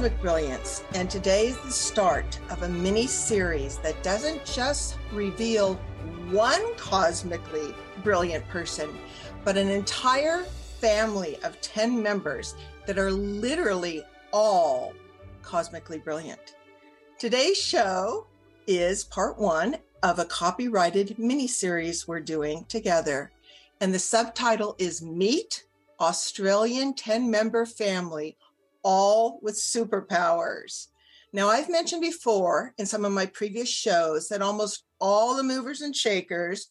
Cosmic Brilliance, and today is the start of a mini series that doesn't just reveal one cosmically brilliant person, but an entire family of 10 members that are literally all cosmically brilliant. Today's show is part one of a copyrighted mini series we're doing together. And the subtitle is Meet Australian 10 member family all with superpowers. Now, I've mentioned before in some of my previous shows that almost all the movers and shakers,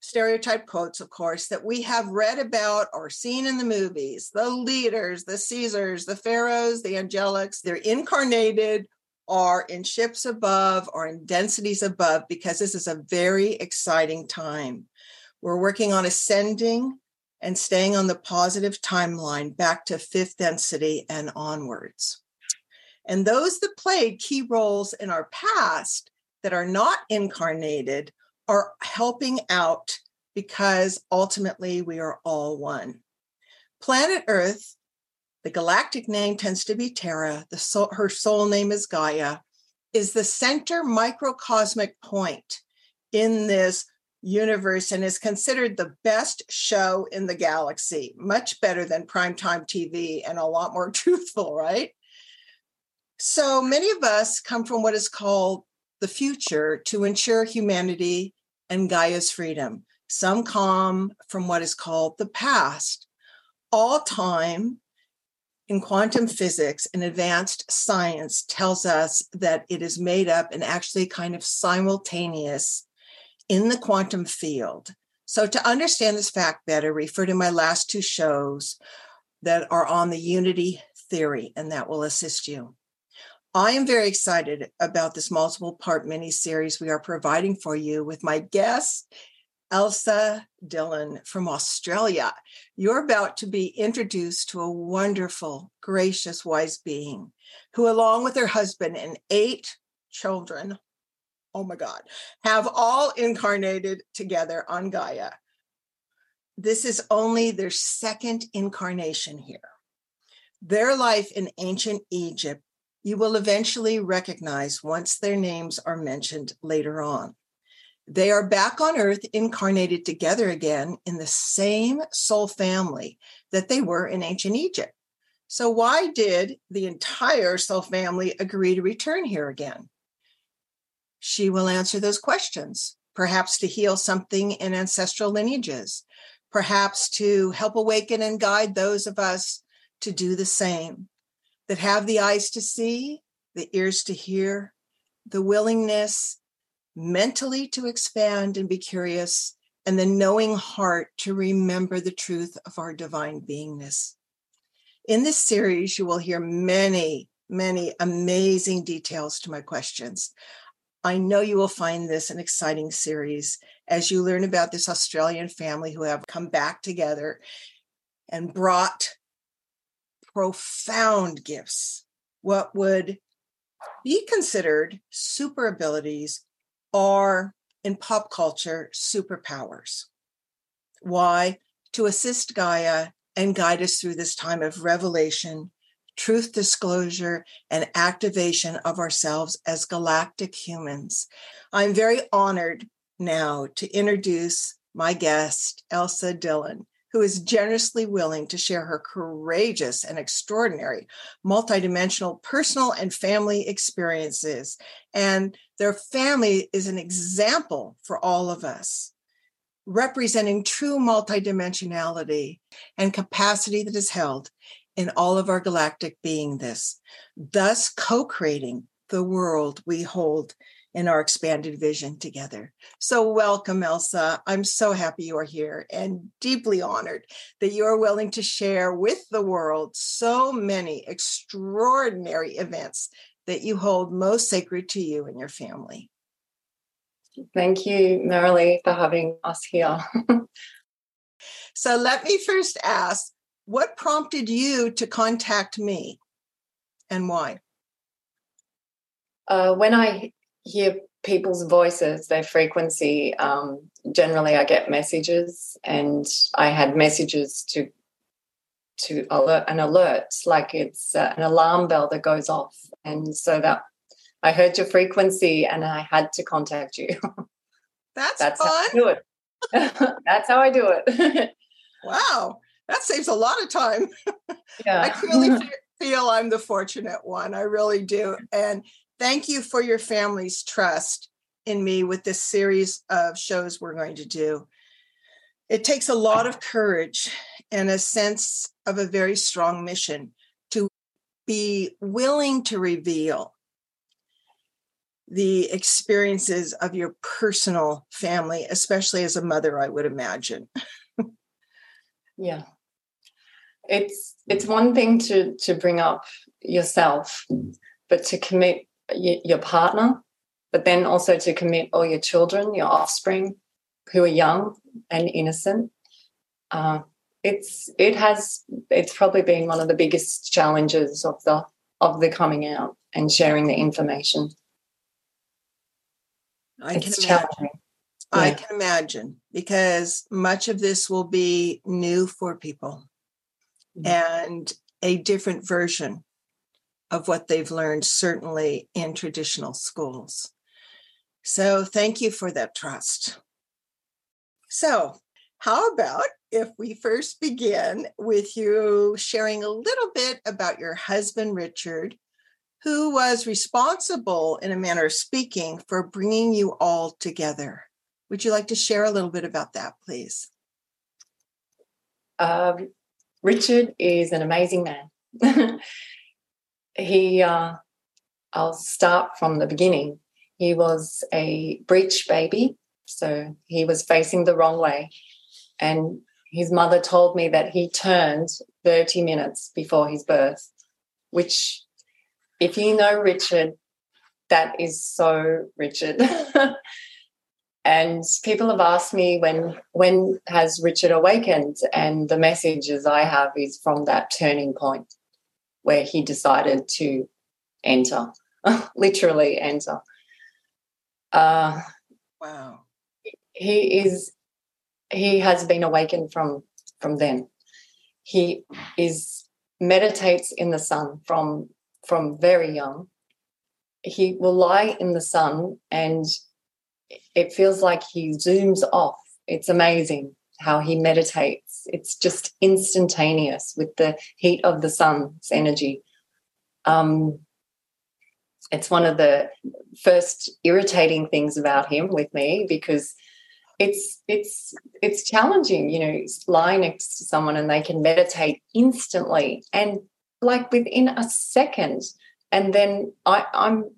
stereotype quotes, of course, that we have read about or seen in the movies the leaders, the Caesars, the pharaohs, the angelics, they're incarnated or in ships above or in densities above because this is a very exciting time. We're working on ascending and staying on the positive timeline back to fifth density and onwards. And those that played key roles in our past that are not incarnated are helping out because ultimately we are all one. Planet Earth, the galactic name tends to be Terra, the soul, her soul name is Gaia, is the center microcosmic point in this universe and is considered the best show in the galaxy, much better than primetime TV and a lot more truthful, right? So many of us come from what is called the future to ensure humanity and Gaia's freedom. Some come from what is called the past. All time in quantum physics and advanced science tells us that it is made up and actually kind of simultaneous in the quantum field. So, to understand this fact better, refer to my last two shows that are on the unity theory, and that will assist you. I am very excited about this multiple part mini series we are providing for you with my guest, Elsa Dillon from Australia. You're about to be introduced to a wonderful, gracious, wise being who, along with her husband and eight children, oh my God, have all incarnated together on Gaia. This is only their second incarnation here. Their life in ancient Egypt, you will eventually recognize once their names are mentioned later on. They are back on earth, incarnated together again in the same soul family that they were in ancient Egypt. So, why did the entire soul family agree to return here again? She will answer those questions, perhaps to heal something in ancestral lineages, perhaps to help awaken and guide those of us to do the same, that have the eyes to see, the ears to hear, the willingness mentally to expand and be curious, and the knowing heart to remember the truth of our divine beingness. In this series, you will hear many, many amazing details to my questions. I know you will find this an exciting series as you learn about this Australian family who have come back together and brought profound gifts, what would be considered super abilities are in pop culture superpowers. Why? To assist Gaia and guide us through this time of revelation truth disclosure, and activation of ourselves as galactic humans. I'm very honored now to introduce my guest, Elsa Dillon, who is generously willing to share her courageous and extraordinary multidimensional personal and family experiences. And their family is an example for all of us, representing true multidimensionality and capacity that is held in all of our galactic beingness, thus co creating the world we hold in our expanded vision together. So, welcome, Elsa. I'm so happy you are here and deeply honored that you are willing to share with the world so many extraordinary events that you hold most sacred to you and your family. Thank you, Marilee, for having us here. so, let me first ask what prompted you to contact me and why? Uh, when I hear people's voices, their frequency, um, generally I get messages, and I had messages to to alert an alert, like it's uh, an alarm bell that goes off, and so that I heard your frequency and I had to contact you. That's, That's fun. how I do it. That's how I do it. wow, that saves a lot of time. Yeah. I truly feel I'm the fortunate one. I really do. And thank you for your family's trust in me with this series of shows we're going to do. It takes a lot of courage and a sense of a very strong mission to be willing to reveal the experiences of your personal family, especially as a mother, I would imagine. yeah. It's it's one thing to to bring up yourself, but to commit your partner, but then also to commit all your children, your offspring, who are young and innocent. Uh, it's it has it's probably been one of the biggest challenges of the of the coming out and sharing the information. I it's can imagine. Yeah. I can imagine because much of this will be new for people. And a different version of what they've learned, certainly in traditional schools. So, thank you for that trust. So, how about if we first begin with you sharing a little bit about your husband, Richard, who was responsible, in a manner of speaking, for bringing you all together? Would you like to share a little bit about that, please? Um, Richard is an amazing man. he, uh, I'll start from the beginning. He was a breech baby, so he was facing the wrong way. And his mother told me that he turned 30 minutes before his birth, which, if you know Richard, that is so Richard. and people have asked me when when has Richard awakened, and the messages I have is from that turning point where he decided to enter, literally enter. Uh, wow. He is he has been awakened from from then. He is meditates in the sun from from very young. He will lie in the sun and it feels like he zooms off. It's amazing how he meditates. It's just instantaneous with the heat of the sun's energy. Um, it's one of the first irritating things about him with me because it's it's it's challenging you know lying next to someone and they can meditate instantly and like within a second and then I, i'm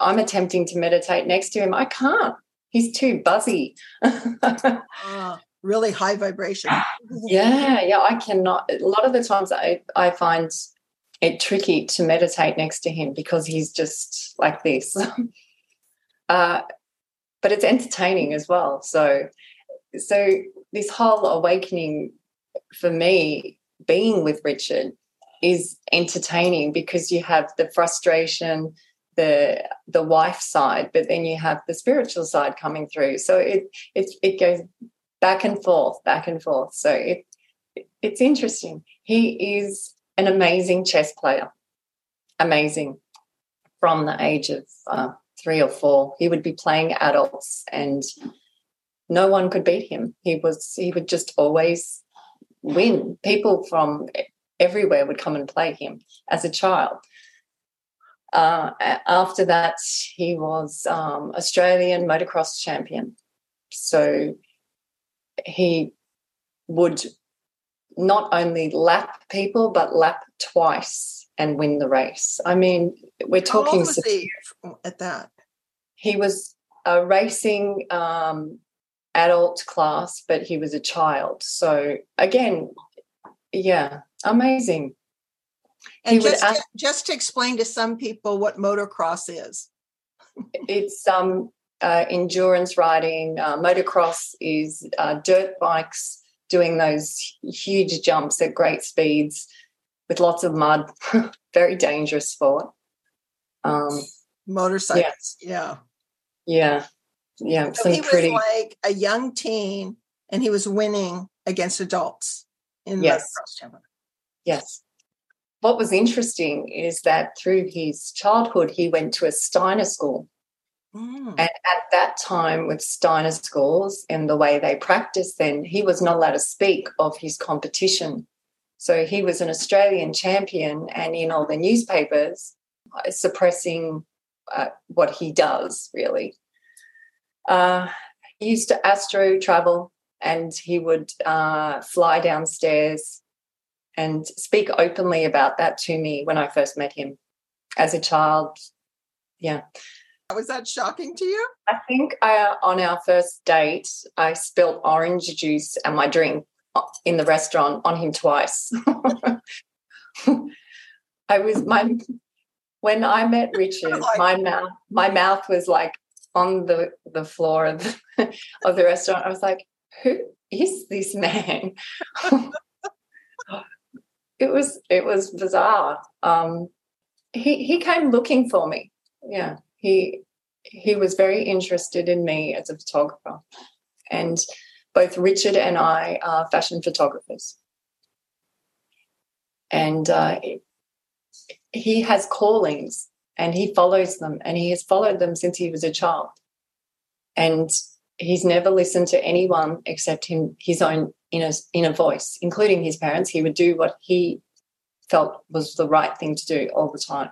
i'm attempting to meditate next to him i can't he's too buzzy. Uh, really high vibration. Yeah yeah i cannot a lot of the times i i find it tricky to meditate next to him because he's just like this. Uh, but it's entertaining as well. So, so this whole awakening for me, being with Richard, is entertaining because you have the frustration, the the wife side, but then you have the spiritual side coming through. So it it it goes back and forth, back and forth. So it it's interesting. He is an amazing chess player, amazing from the age of uh, three or four, he would be playing adults and no one could beat him. He was he would just always win. People from everywhere would come and play him as a child. Uh, after that, he was um, Australian motocross champion. So he would not only lap people, but lap twice and win the race. I mean, we're talking. How old was he at that? he was a racing um, adult class, but he was a child. So again, yeah, amazing. And just, ask, to, just to explain to some people what motocross is. it's um, uh, endurance riding. Uh, motocross is uh, dirt bikes doing those huge jumps at great speeds with lots of mud. Very dangerous sport. Um, Motorcycles, yeah. yeah. Yeah. Yeah. So he was like a young teen and he was winning against adults in yes. the cross tournament. Yes. What was interesting is that through his childhood, he went to a Steiner school. Mm. And at that time, with Steiner schools and the way they practiced, then he was not allowed to speak of his competition. So he was an Australian champion, and in all the newspapers, uh, suppressing uh, what he does, really. Uh, he used to astro travel and he would uh, fly downstairs and speak openly about that to me when I first met him as a child. Yeah. Was that shocking to you? I think I, on our first date, I spilt orange juice and my drink in the restaurant on him twice. I was my when I met Richard, like, my mouth my mouth was like on the the floor of the, of the restaurant. I was like, "Who is this man?" It was it was bizarre. Um, he he came looking for me. Yeah, he he was very interested in me as a photographer, and both Richard and I are fashion photographers, and uh, he has callings and he follows them, and he has followed them since he was a child, and he's never listened to anyone except him his own inner inner voice, including his parents. He would do what he felt was the right thing to do all the time.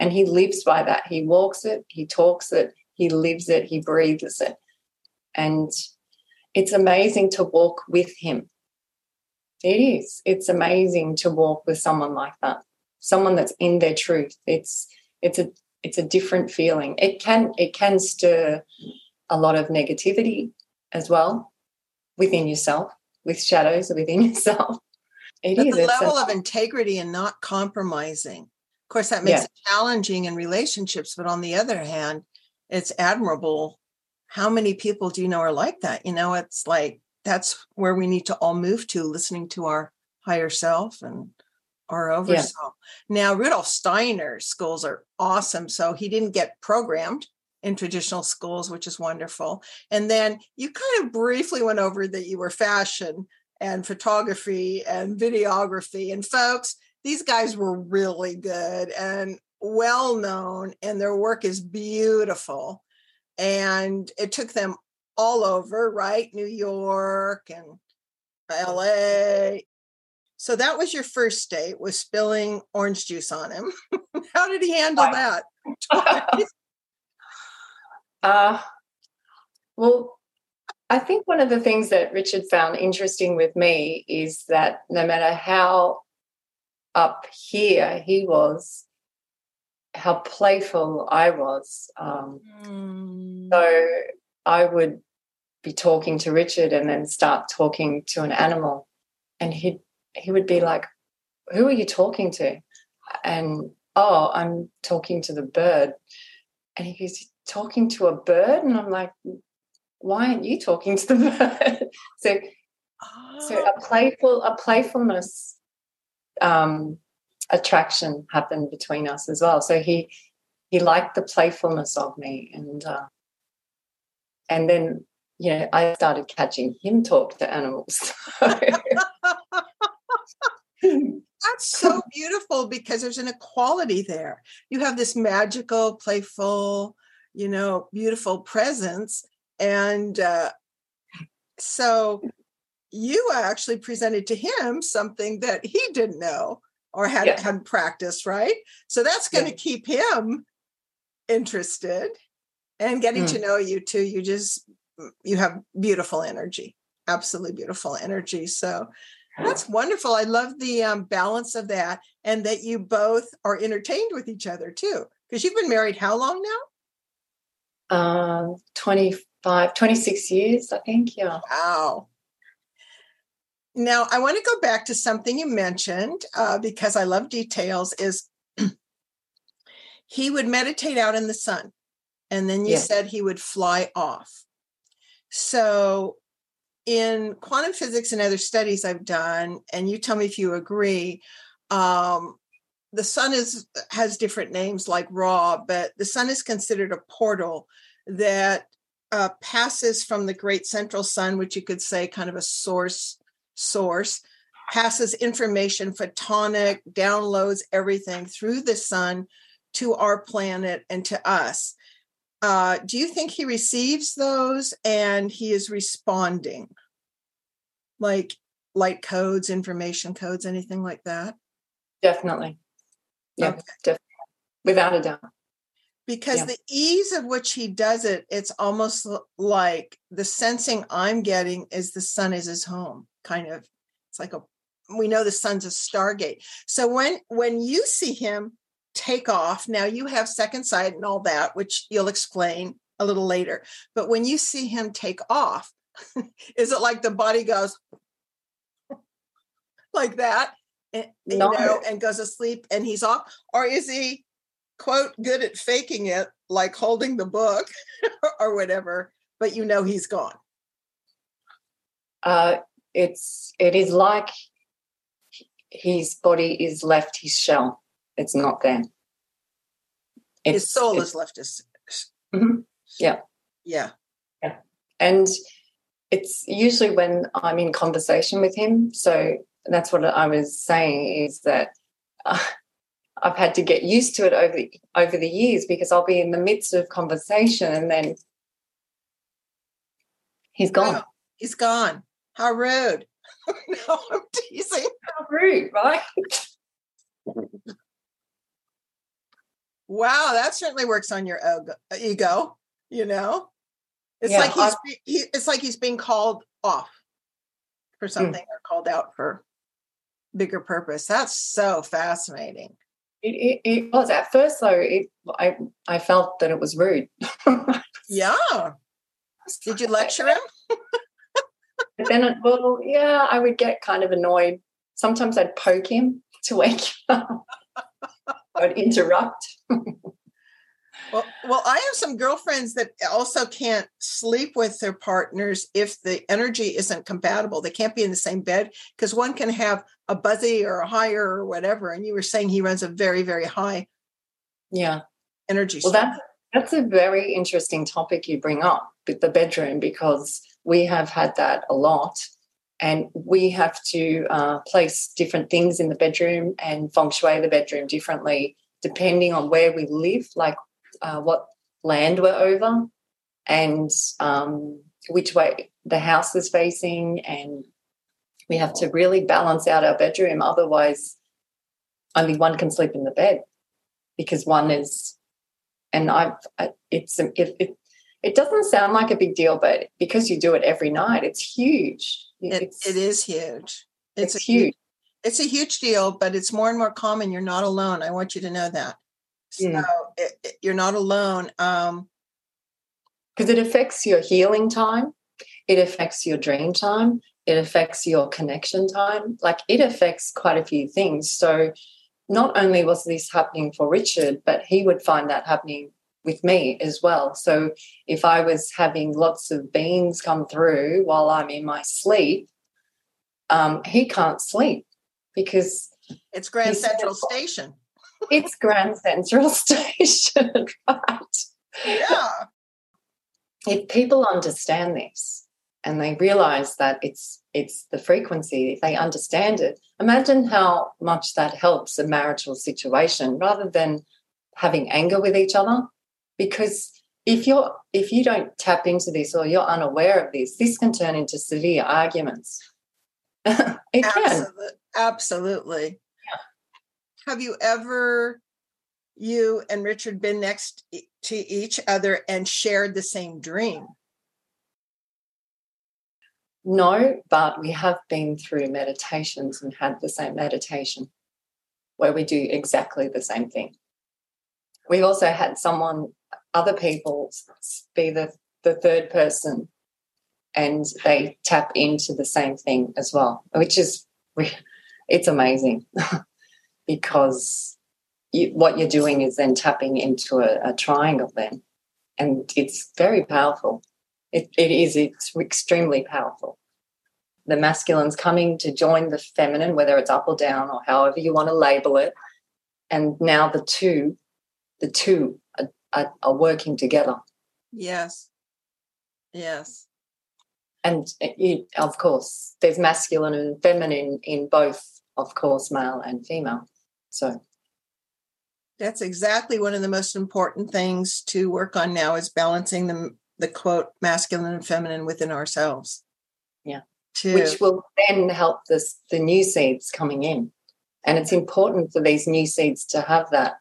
And he lives by that. He walks it, he talks it, he lives it, he breathes it. And it's amazing to walk with him. It is. It's amazing to walk with someone like that. Someone that's in their truth. It's it's a it's a different feeling. It can it can stir a lot of negativity as well within yourself with shadows within yourself. It but is. The level a, of integrity and not compromising. Of course, that makes yeah. it challenging in relationships, but on the other hand, it's admirable. How many people do you know are like that? You know, it's like that's where we need to all move to, listening to our higher self and our overself. Yeah. Now, Rudolf Steiner schools are awesome. So he didn't get programmed in traditional schools, which is wonderful. And then you kind of briefly went over that you were fashion and photography and videography. And folks, these guys were really good and well known, and their work is beautiful. And it took them all over, right? New York and LA. So that was your first date was spilling orange juice on him. How did he handle that? Uh, well, I think one of the things that Richard found interesting with me is that no matter how up here he was, how playful I was. Um, mm. So I would be talking to Richard and then start talking to an animal, and he he would be like, "Who are you talking to?" And oh, I'm talking to the bird. And he goes, talking to a bird and i'm like why aren't you talking to the bird so oh. so a oh. playful a playfulness um attraction happened between us as well so he he liked the playfulness of me and uh and then you know i started catching him talk to animals That's so beautiful because there's an equality there. You have this magical, playful, you know, beautiful presence. And uh, so you actually presented to him something that he didn't know or had yeah. had practiced, right? So that's going to yeah. keep him interested and getting mm. to know you too. You just mm, you have beautiful energy, absolutely beautiful energy. So that's wonderful. I love the um, balance of that, and that you both are entertained with each other too. Because you've been married how long now? Um, 25, 26 years, I think. Yeah. Wow. Now, I want to go back to something you mentioned uh, because I love details. Is he would meditate out in the sun, and then you yes. said he would fly off. So, in quantum physics and other studies I've done, and you tell me if you agree, um, the sun is has different names like Ra, but the sun is considered a portal that uh, passes from the great central sun, which you could say kind of a source source, passes information, photonic, downloads everything through the sun to our planet and to us. Uh, do you think he receives those and he is responding? Like light codes, information codes, anything like that? Definitely. Yeah. Without a doubt. Because yeah. the ease of which he does it, it's almost like the sensing I'm getting is the sun is his home, kind of. It's like a we know the sun's a stargate. So when when you see him take off, now you have second sight and all that, which you'll explain a little later. But when you see him take off, is it like the body goes like that, and, you know, and goes asleep and he's off, or is he quote good at faking it, like holding the book or whatever? But you know he's gone. Uh, it's it is like his body is left his shell. It's not there. It's, his soul has left his. Mm-hmm. Yeah. Yeah. Yeah. And it's usually when I'm in conversation with him. So that's what I was saying is that uh, I've had to get used to it over the, over the years because I'll be in the midst of conversation and then he's gone. Oh, he's gone. How rude. no, I'm teasing. How rude, right? wow, that certainly works on your ego. You know, it's yeah, like he's he, it's like he's being called off for hmm. something mm. or called out for bigger purpose. That's so fascinating. It, it, it, was at first though. It, I I felt that it was rude. yeah. Did you lecture him? But then, well, yeah, I would get kind of annoyed. Sometimes I'd poke him to wake up. I'd interrupt. well, well, I have some girlfriends that also can't sleep with their partners if the energy isn't compatible. They can't be in the same bed because one can have a buzzy or a higher or whatever. And you were saying he runs a very, very high, yeah, energy. Well, that's that's a very interesting topic you bring up with the bedroom because we have had that a lot. And we have to uh, place different things in the bedroom and feng shui the bedroom differently depending on where we live, like uh, what land we're over and um, which way the house is facing. And we have to really balance out our bedroom. Otherwise, only one can sleep in the bed because one is, and I've, it's, it, it, it doesn't sound like a big deal, but because you do it every night, it's huge. It's, it is huge. It's, it's huge. It's a huge deal, but it's more and more common. You're not alone. I want you to know that. So mm. it, it, you're not alone. Um, because it affects your healing time, it affects your dream time, it affects your connection time. Like it affects quite a few things. So not only was this happening for Richard, but he would find that happening with me as well. So if I was having lots of beans come through while I'm in my sleep, um, he can't sleep because it's Grand Central Station. It's Grand Central Station, right? Yeah. If people understand this and they realize that it's it's the frequency, if they understand it, imagine how much that helps a marital situation rather than having anger with each other because if you're if you don't tap into this or you're unaware of this this can turn into severe arguments it absolutely, can absolutely. Have you ever you and richard been next to each other and shared the same dream? No but we have been through meditations and had the same meditation where we do exactly the same thing. We've also had someone other people be the, the third person and they tap into the same thing as well, which is it's amazing because you, what you're doing is then tapping into a, a, triangle then, and it's very powerful. It, it is. It's extremely powerful. The masculine's coming to join the feminine, whether it's up or down or however you want to label it, and now the two, the two are, are working together. Yes. Yes. and you, of course, there's masculine and feminine in both, of course, male and female. So that's exactly one of the most important things to work on now is balancing the the quote masculine and feminine within ourselves. Yeah. To, Which will then help this the new seeds coming in. And it's important for these new seeds to have that.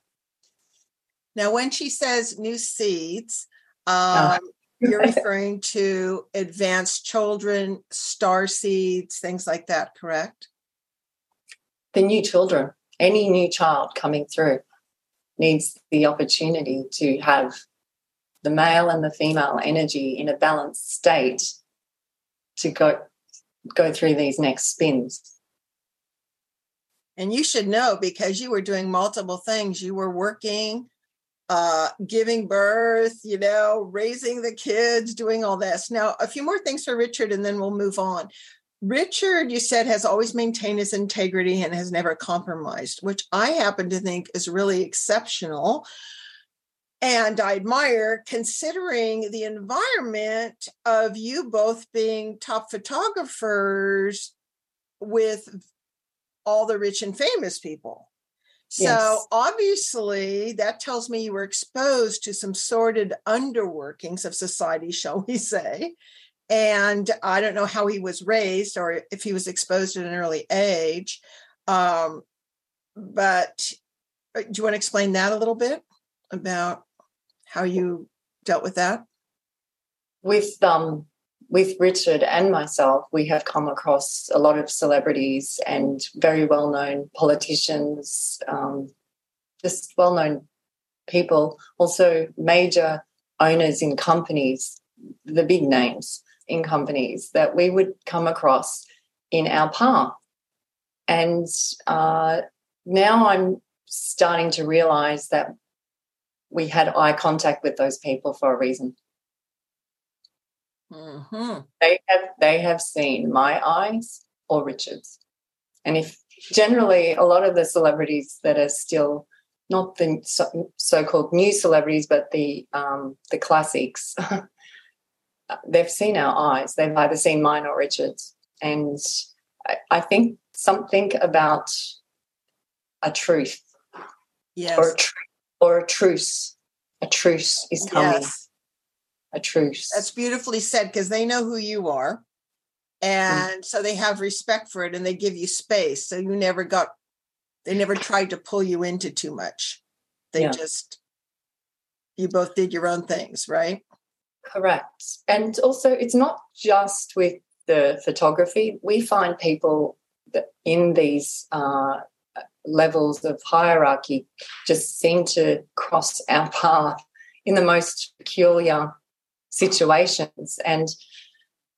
Now, when she says new seeds, um, you're referring to advanced children, star seeds, things like that, correct? The new children, any new child coming through needs the opportunity to have the male and the female energy in a balanced state to go go through these next spins. And you should know because you were doing multiple things. You were working uh, giving birth, you know, raising the kids, doing all this. Now, a few more things for Richard, and then we'll move on. Richard, you said, has always maintained his integrity and has never compromised, which I happen to think is really exceptional. And I admire considering the environment of you both being top photographers with all the rich and famous people. So yes. obviously, that tells me you were exposed to some sordid underworkings of society, shall we say. And I don't know how he was raised or if he was exposed at an early age. Um, but uh, do you want to explain that a little bit about how you dealt with that? With um, with Richard and myself, we have come across a lot of celebrities and very well known politicians, um, just well known people, also major owners in companies, the big names in companies that we would come across in our path. And uh, now I'm starting to realize that we had eye contact with those people for a reason. Mm-hmm. They have they have seen my eyes or Richard's, and if generally a lot of the celebrities that are still not the so, called new celebrities, but the um, the classics, they've seen our eyes. They've either seen mine or Richard's, and I, I think something about a truth, yes, or a tr- or a truce. A truce is coming. Yes a truce. That's beautifully said because they know who you are. Mm. And mm. so they have respect for it and they give you space. So you never got, they never tried to pull you into too much. They yeah. just, you both did your own things, right? Correct. And also, it's not just with the photography. We find people that in these uh, levels of hierarchy just seem to cross our path in the most peculiar situations. And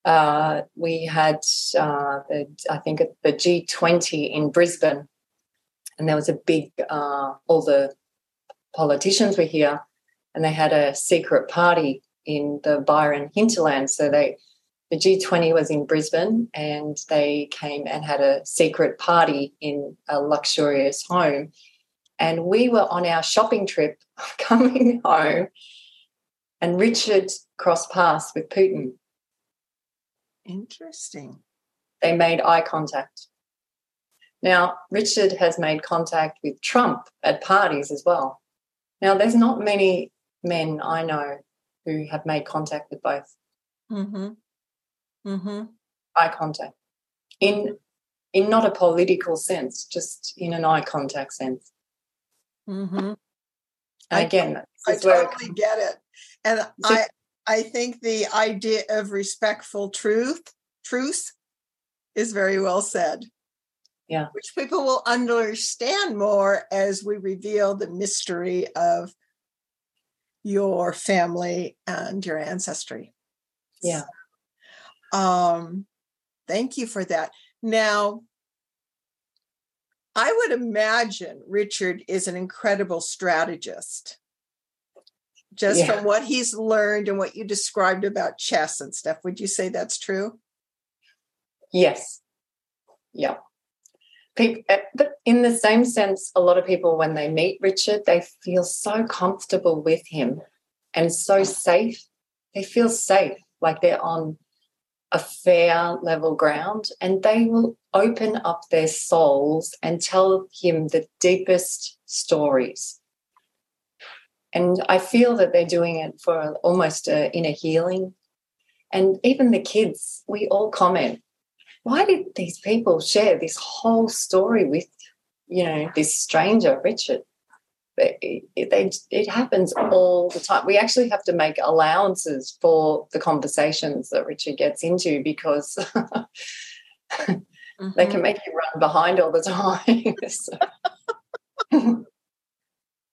uh, we had, uh, the, I think, the G20 in Brisbane, and there was a big, uh, all the politicians were here, and they had a secret party in the Byron hinterland. So they, the G20 was in Brisbane, and they came and had a secret party in a luxurious home. And we were on our shopping trip coming home and Richard crossed paths with Putin. Interesting. They made eye contact. Now, Richard has made contact with Trump at parties as well. Now, there's not many men I know who have made contact with both. Mm-hmm. Mm-hmm. Eye contact. In in not a political sense, just in an eye contact sense. Mm-hmm. again, I totally get it. And so, I I think the idea of respectful truth, truth is very well said. Yeah. Which people will understand more as we reveal the mystery of your family and your ancestry. Yeah. Um, thank you for that. Now, I would imagine Richard is an incredible strategist just yeah. from what he's learned and what you described about chess and stuff. Would you say that's true? Yes. Yeah. People, eh, in the same sense, a lot of people, when they meet Richard, they feel so comfortable with him and so safe. They feel safe, like they're on a fair level ground and they will open up their souls and tell him the deepest stories. And I feel that they're doing it for almost a inner healing. And even the kids, we all comment, why did these people share this whole story with, you know, this stranger, Richard? It, it, it, happens all the time. We actually have to make allowances for the conversations that Richard gets into because mm-hmm. they can mm-hmm. make you run behind all the time.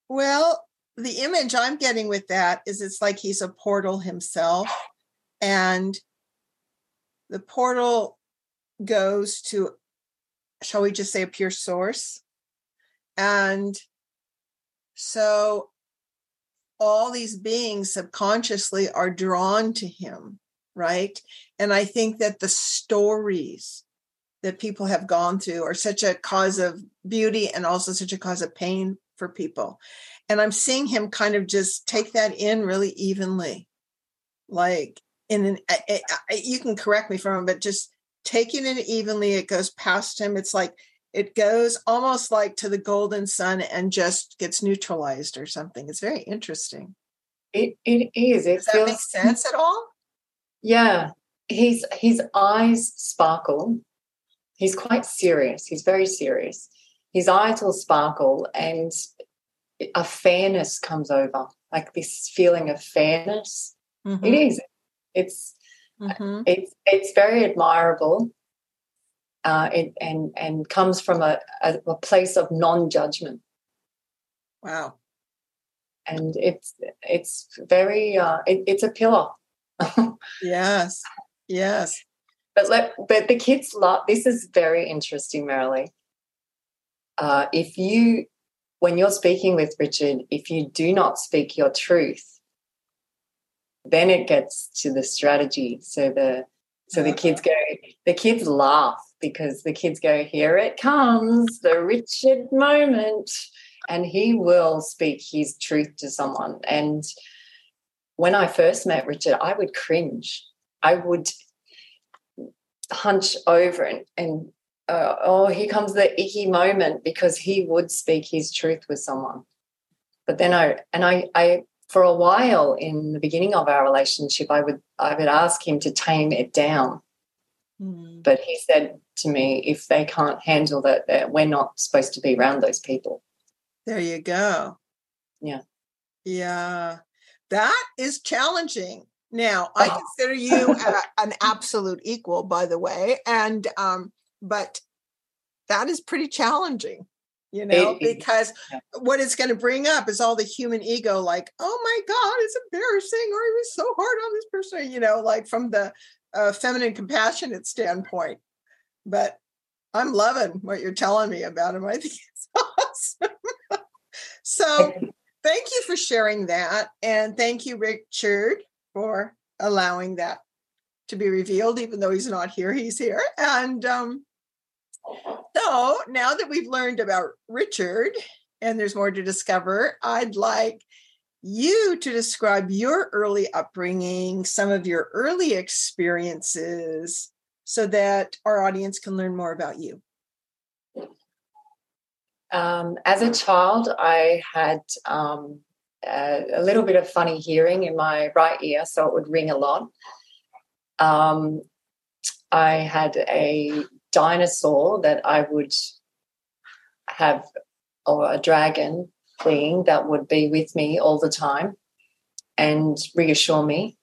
well, the image I'm getting with that is it's like he's a portal himself, and the portal goes to, shall we just say, a pure source, and so all these beings subconsciously are drawn to him, right? And I think that the stories that people have gone through are such a cause of beauty and also such a cause of pain for people. And I'm seeing him kind of just take that in really evenly. Like in an, I, I, you can correct me from him, but just taking it evenly, it goes past him. It's like it goes almost like to the golden sun and just gets neutralized or something. It's very interesting. It it is. It Does that feels, make sense at all? Yeah. His his eyes sparkle. He's quite serious. He's very serious. His eyes will sparkle and a fairness comes over, like this feeling of fairness. Mm-hmm. It is. It's mm-hmm. it's it's very admirable uh, it, and and comes from a, a, a place of non-judgment. Wow. And it's it's very uh, it, it's a pillar. yes, yes. But let but the kids love. This is very interesting, Marilee. Uh, if you when you're speaking with Richard, if you do not speak your truth, then it gets to the strategy. So the so the kids go, the kids laugh because the kids go, Here it comes, the Richard moment. And he will speak his truth to someone. And when I first met Richard, I would cringe. I would hunch over and, and uh, oh, here comes the icky moment because he would speak his truth with someone. But then I, and I, I, for a while in the beginning of our relationship, I would, I would ask him to tame it down. Mm. But he said, to me if they can't handle that, that we're not supposed to be around those people. There you go. Yeah. Yeah. That is challenging. Now, I oh. consider you a, an absolute equal, by the way. And, um, but that is pretty challenging, you know, because yeah. what it's going to bring up is all the human ego, like, oh my God, it's embarrassing, or he was so hard on this person, you know, like from the uh, feminine compassionate standpoint but I'm loving what you're telling me about him. I think it's awesome. so thank you for sharing that. And thank you, Richard, for allowing that to be revealed, even though he's not here, he's here. And um, so now that we've learned about Richard and there's more to discover, I'd like you to describe your early upbringing, some of your early experiences, so that our audience can learn more about you? Um, as a child, I had um, a, a, little bit of funny hearing in my right ear, so it would ring a lot. Um, I had a dinosaur that I would have, or a dragon being that would be with me all the time and reassure me.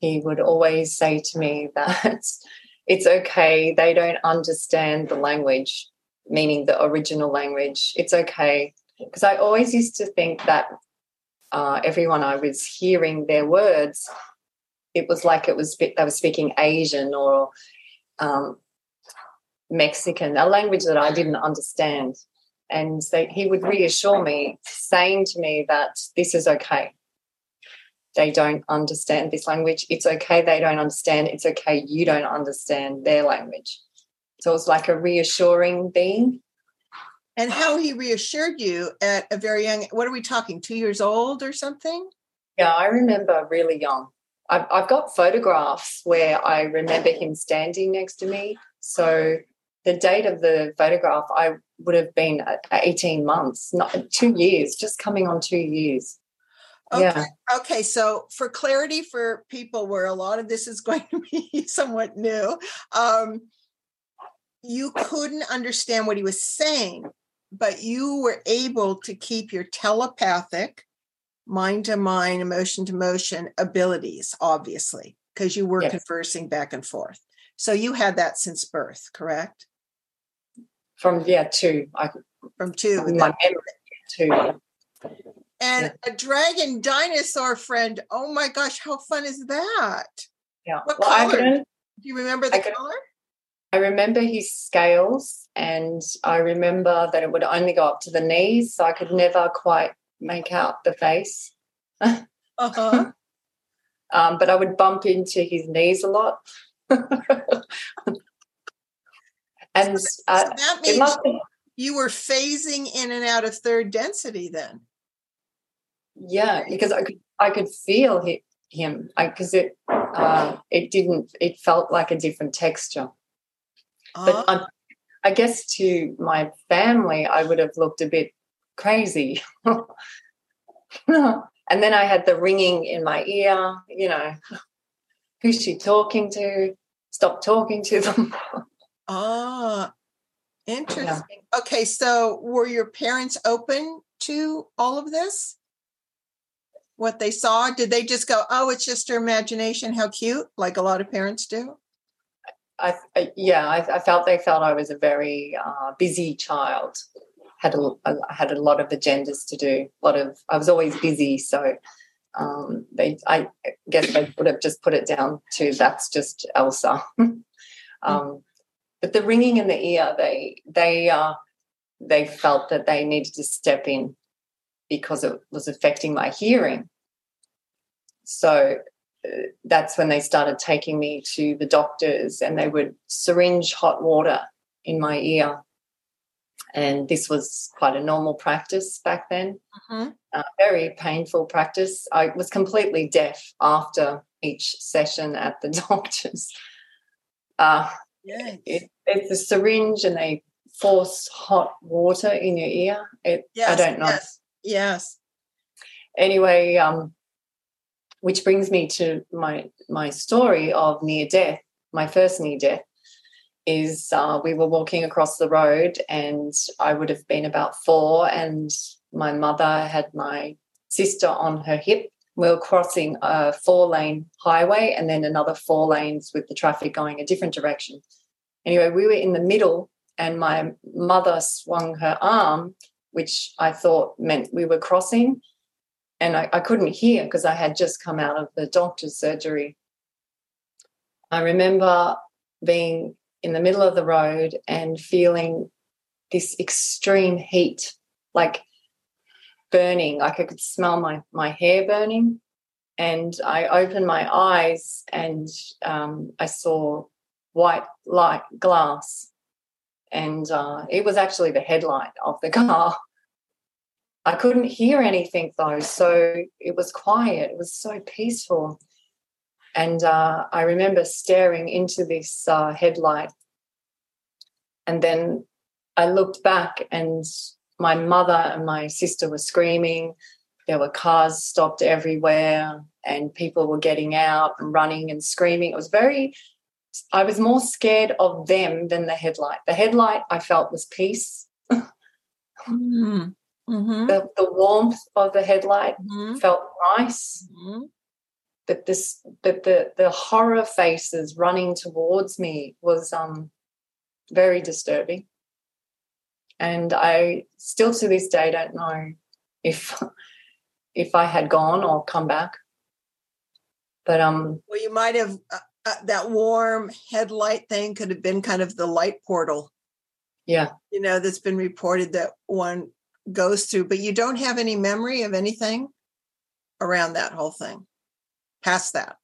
He would always say to me that it's okay. They don't understand the language, meaning the original language. It's okay. Because I always used to think that uh, everyone I was hearing their words, it was like it was they were speaking Asian or um, Mexican, a language that I didn't understand. And so he would reassure me, saying to me that this is okay they don't understand this language. It's okay, they don't understand. It's okay, you don't understand their language. So it's like a reassuring being. And how he reassured you at a very young, what are we talking, two years old or something? Yeah, I remember really young. I've, I've got photographs where I remember him standing next to me. So the date of the photograph, I would have been 18 months, not two years, just coming on two years. Okay. Yeah. Okay. So, for clarity for people where a lot of this is going to be somewhat new, um, you couldn't understand what he was saying, but you were able to keep your telepathic, mind to mind, emotion to motion abilities, obviously, because you were yes. conversing back and forth. So, you had that since birth, correct? From, yeah, two. I, from two. My memory, two and yeah. a dragon dinosaur friend. Oh my gosh, how fun is that? Yeah. What well, color? Do you remember the I color? I remember his scales, and I remember that it would only go up to the knees, so I could never quite make out the face. uh huh. um, but I would bump into his knees a lot. and so, uh, that means you were phasing in and out of third density then? Yeah because i could i could feel him because it uh, it didn't it felt like a different texture. But ah. I, I guess to my family i would have looked a bit crazy. And then i had the ringing in my ear you know who's she talking to stop talking to them ah interesting yeah. okay so were your parents open to all of this what they saw? Did they just go, "Oh, it's just her imagination. How cute!" Like a lot of parents do. I, I yeah, I, I, felt they felt I was a very uh, busy child. Had a, a had a lot of agendas to do. A lot of I was always busy, so um, they I guess they would have just put it down to that's just Elsa. um, but the ringing in the ear, they they uh, they felt that they needed to step in because it was affecting my hearing. So uh, that's when they started taking me to the doctors and they would syringe hot water in my ear. And this was quite a normal practice back then, uh-huh. uh, very painful practice. I was completely deaf after each session at the doctor's. Uh, yes. It, it's a syringe and they force hot water in your ear. It, yes, I don't know. Yes. Yes. Anyway, um, which brings me to my my story of near death. My first near death is uh, we were walking across the road, and I would have been about four, and my mother had my sister on her hip. We were crossing a four lane highway and then another four lanes with the traffic going a different direction. Anyway, we were in the middle, and my mother swung her arm which I thought meant we were crossing. And I, I couldn't hear because I had just come out of the doctor's surgery. I remember being in the middle of the road and feeling this extreme heat, like burning, like I could smell my, my hair burning. And I opened my eyes and um, I saw white light glass and uh, it was actually the headlight of the car. I couldn't hear anything though, so it was quiet. It was so peaceful. And uh, I remember staring into this uh, headlight. And then I looked back, and my mother and my sister were screaming. There were cars stopped everywhere, and people were getting out and running and screaming. It was very I was more scared of them than the headlight. The headlight I felt was peace. mm-hmm. The, the, warmth of the headlight mm-hmm. felt nice. Mm-hmm. But this but the the horror faces running towards me was um very disturbing. And I still to this day don't know if if I had gone or come back. But um well you might have uh, uh, that warm headlight thing could have been kind of the light portal. Yeah. You know, that's been reported that one goes through, but you don't have any memory of anything around that whole thing past that.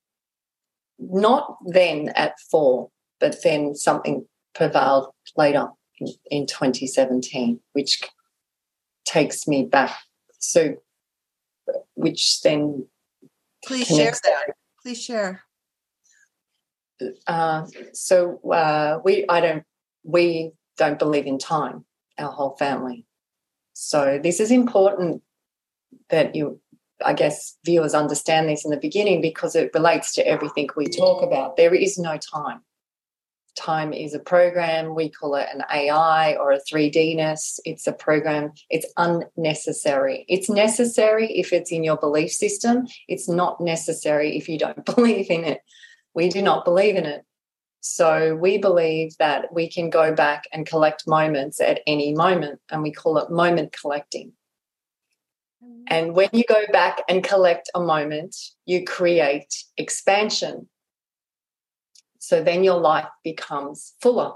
Not then at four, but then something prevailed later in, in 2017, which takes me back. So, which then please share that. Please share. Uh, so uh, we, I don't, we don't believe in time. Our whole family. So this is important that you, I guess, viewers understand this in the beginning because it relates to everything we talk about. There is no time. Time is a program. We call it an AI or a 3Dness. It's a program. It's unnecessary. It's necessary if it's in your belief system. It's not necessary if you don't believe in it. We do not believe in it. So we believe that we can go back and collect moments at any moment, and we call it moment collecting. And when you go back and collect a moment, you create expansion. So then your life becomes fuller.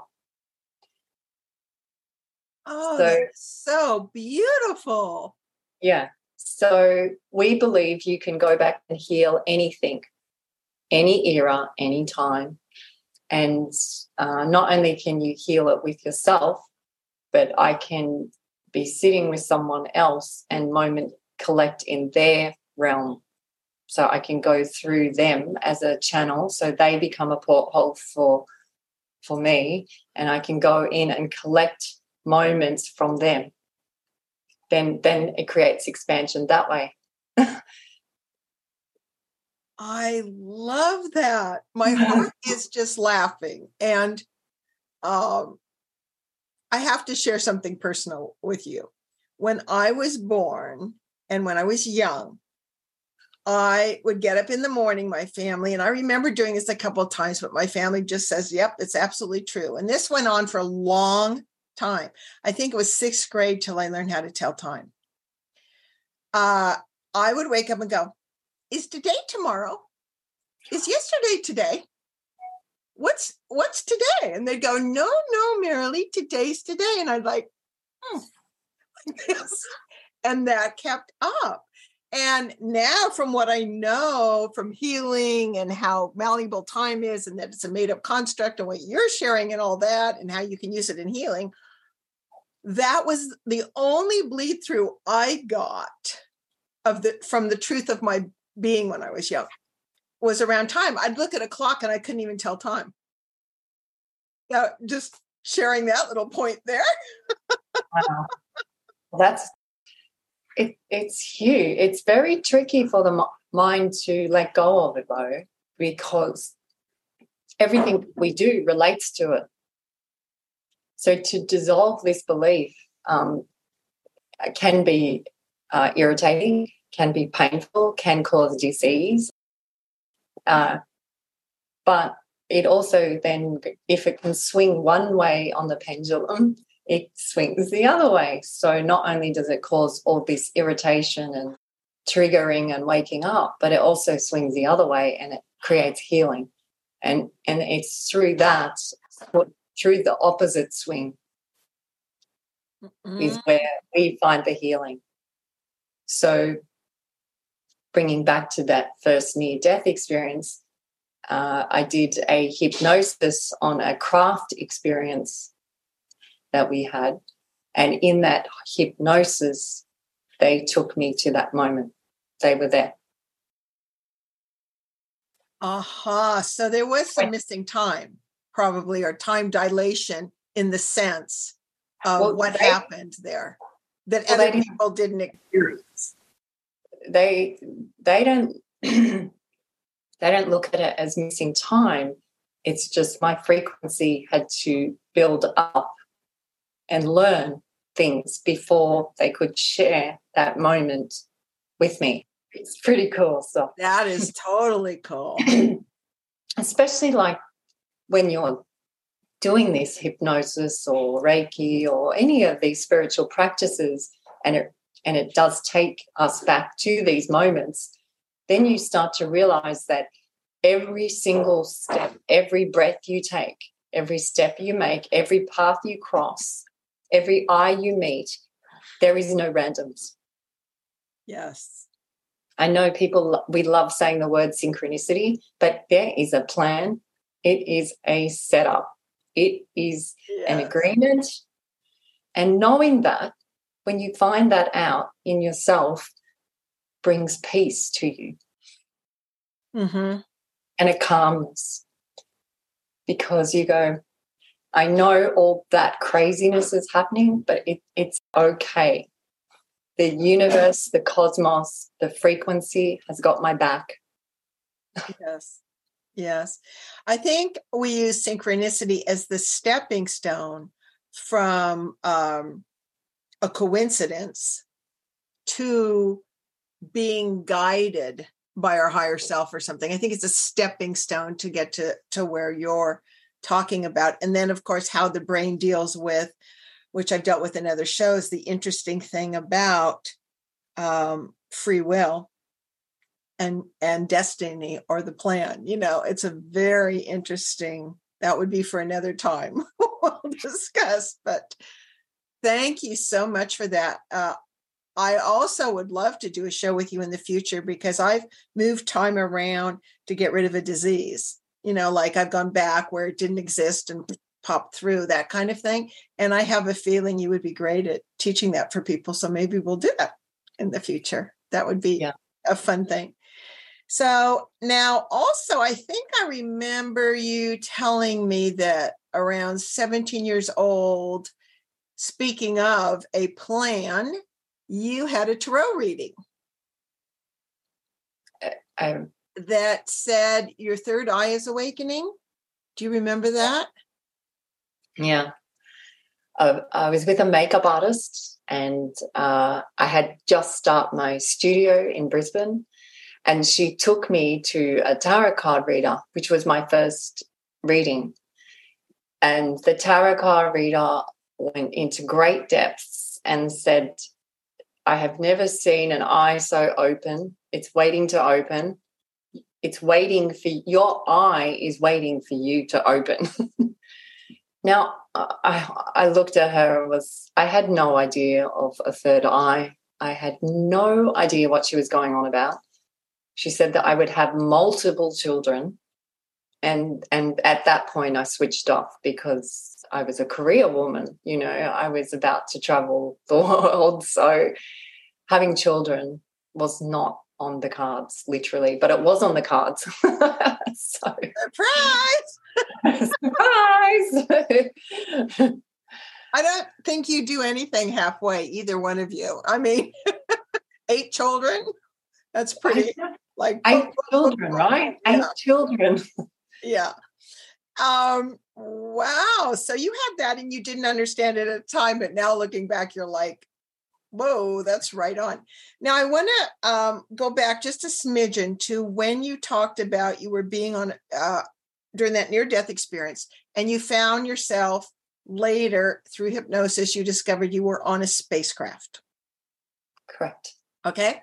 Oh, so, so beautiful. Yeah. So we believe you can go back and heal anything, any era, any time. And uh, not only can you heal it with yourself, but I can be sitting with someone else and moment collect in their realm so I can go through them as a channel. So they become a porthole for for me, and I can go in and collect moments from them. Then then it creates expansion that way. I love that. My heart is just laughing. And um, I have to share something personal with you. When I was born and when I was young, I would get up in the morning, my family, and I remember doing this a couple of times, but my family just says, yep, it's absolutely true. And this went on for a long time. I think it was sixth grade till I learned how to tell time. Uh, I would wake up and go, is today tomorrow? Is yesterday today? What's what's today? And they'd go, no, no, Marilee, today's today. And I'd like, hmm. and that kept up. And now, from what I know from healing and how malleable time is, and that it's a made up construct, and what you're sharing, and all that, and how you can use it in healing, that was the only bleed through I got of the from the truth of my being when I was young was around time. I'd look at a clock and I couldn't even tell time. Now, just sharing that little point there. wow. That's it, it's huge. It's very tricky for the mind to let go of it, though, because everything we do relates to it. So to dissolve this belief um, can be uh, irritating, can be painful, can cause disease. Uh, but it also then, if it can swing one way on the pendulum, it swings the other way. So not only does it cause all this irritation and triggering and waking up, but it also swings the other way and it creates healing. And and it's through that, through the opposite swing, mm-hmm. is where we find the healing. So bringing back to that first near death experience, uh, I did a hypnosis on a craft experience that we had. And in that hypnosis, they took me to that moment. They were there. Aha. Uh-huh. So there was some missing time, probably, or time dilation in the sense of well, what they, happened there that well, other people didn't experience. They they don't they don't look at it as missing time. It's just my frequency had to build up and learn things before they could share that moment with me. It's pretty cool So That is totally cool. Especially like when you're doing this hypnosis or Reiki or any of these spiritual practices and it and it does take us back to these moments, then you start to realize that every single step, every breath you take, every step you make, every path you cross every eye you meet, there is no randoms. Yes. I know people, we love saying the word synchronicity, but there is a plan. It is a setup. It is yes. an agreement. And knowing that, when you find that out in yourself, brings peace to you. Mm-hmm. and a calmness because you go, I know all that craziness is happening, but it, it's okay. The universe, the cosmos, the frequency has got my back. Yes. Yes. I think we use synchronicity as the stepping stone from um, a coincidence to being guided by our higher self or something. I think it's a stepping stone to get to to where you're talking about. And then of course how the brain deals with which I've dealt with in other shows, the interesting thing about um, free will and and destiny or the plan. You know, it's a very interesting that would be for another time we'll discuss. But thank you so much for that. Uh, I also would love to do a show with you in the future because I've moved time around to get rid of a disease. You know, like I've gone back where it didn't exist and popped through that kind of thing. And I have a feeling you would be great at teaching that for people. So maybe we'll do that in the future. That would be yeah. a fun thing. So now, also, I think I remember you telling me that around 17 years old, speaking of a plan, you had a tarot reading uh, that said your third eye is awakening. Do you remember that? Yeah. Uh, I was with a makeup artist and uh, I had just started my studio in Brisbane and she took me to a tarot card reader, which was my first reading. And the tarot card reader went into great depths and said, I have never seen an eye so open. It's waiting to open. It's waiting for your eye is waiting for you to open. now, I, I looked at her and was, I had no idea of a third eye. I had no idea what she was going on about she said that I would have multiple children. And and at that point I switched off because I was a career woman, you know, I was about to travel the world. So having children was not on the cards, literally, but it was on the cards. so surprise! surprise! I don't think you do anything halfway, either one of you. I mean, eight children. That's pretty like eight children, right? Eight children. yeah. Um, wow. So you had that and you didn't understand it at the time, but now looking back, you're like, whoa, that's right on. Now I want to um, go back just a smidgen to when you talked about you were being on uh, during that near death experience and you found yourself later through hypnosis, you discovered you were on a spacecraft. Correct. Okay.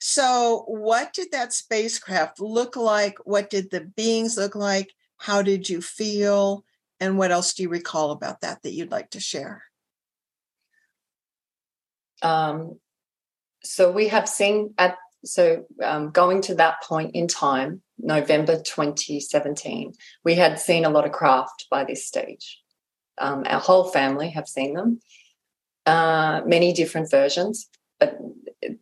So, what did that spacecraft look like? What did the beings look like? How did you feel? And what else do you recall about that that you'd like to share? Um, so, we have seen at so um, going to that point in time, November 2017, we had seen a lot of craft by this stage. Um, our whole family have seen them, uh, many different versions. But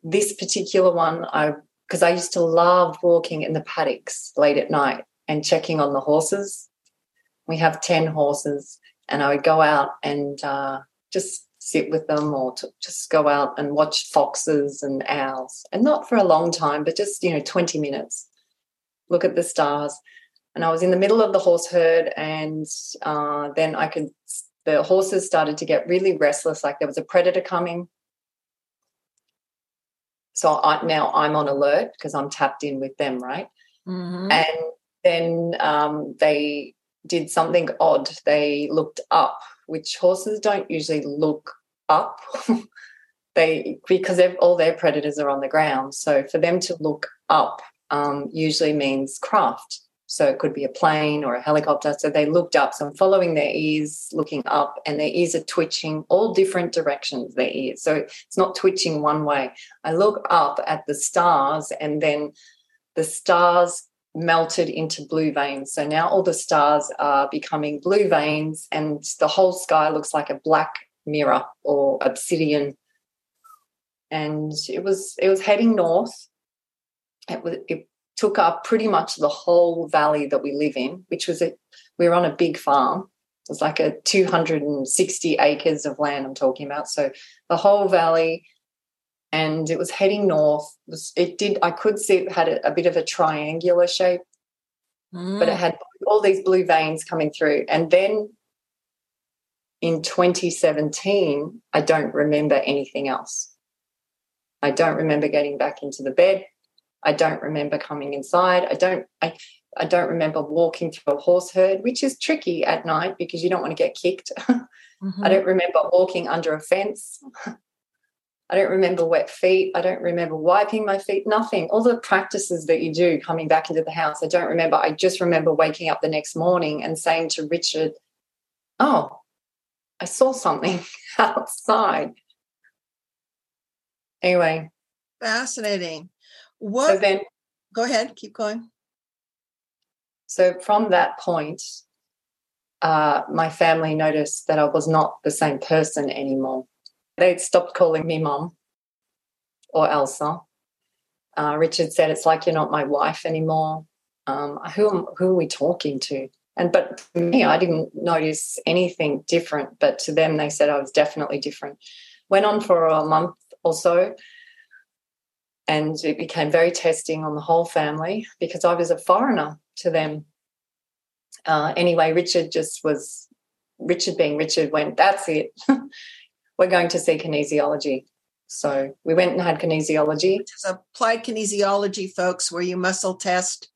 this particular one, I because I used to love walking in the paddocks late at night and checking on the horses. We have 10 horses, and I would go out and uh, just sit with them or to just go out and watch foxes and owls. And not for a long time, but just, you know, 20 minutes. Look at the stars. And I was in the middle of the horse herd, and uh, then I could, the horses started to get really restless, like there was a predator coming so I, now I'm on alert because I'm tapped in with them, right? Mm-hmm. And then um, they did something odd. They looked up, which horses don't usually look up. they because all their predators are on the ground. So for them to look up um, usually means craft. So it could be a plane or a helicopter. So they looked up. So I'm following their ears, looking up, and their ears are twitching all different directions, their ears. So it's not twitching one way. I look up at the stars, and then the stars melted into blue veins. So now all the stars are becoming blue veins, and the whole sky looks like a black mirror or obsidian. And it was it was heading north. It was it took up pretty much the whole valley that we live in, which was a, we were on a big farm. It was like a 260 acres of land I'm talking about. So the whole valley, and it was heading north. It did, I could see it had a, a bit of a triangular shape, mm. but it mm. had all these blue veins coming through. And then in 2017, I don't remember anything else. I don't remember getting back into the bed. I don't remember coming inside. I don't I I don't remember walking through a horse herd, which is tricky at night because you don't want to get kicked. Mm-hmm. I don't remember walking under a fence. I don't remember wet feet. I don't remember wiping my feet, nothing. All the practices that you do coming back into the house, I don't remember. I just remember waking up the next morning and saying to Richard, Oh, I saw something outside. Anyway. Fascinating. What so then go ahead, keep going. So from that point, uh, my family noticed that I was not the same person anymore. They stopped calling me mom or Elsa. Uh, Richard said, "It's like you're not my wife anymore. Um, who who are we talking to?" And but to me, I didn't notice anything different. But to them, they said I was definitely different. Went on for a month or so and it became very testing on the whole family because I was a foreigner to them. Uh, anyway, Richard just was, Richard being Richard, went, that's it. We're going to see kinesiology. So we went and had kinesiology. It's applied kinesiology, folks, where you muscle test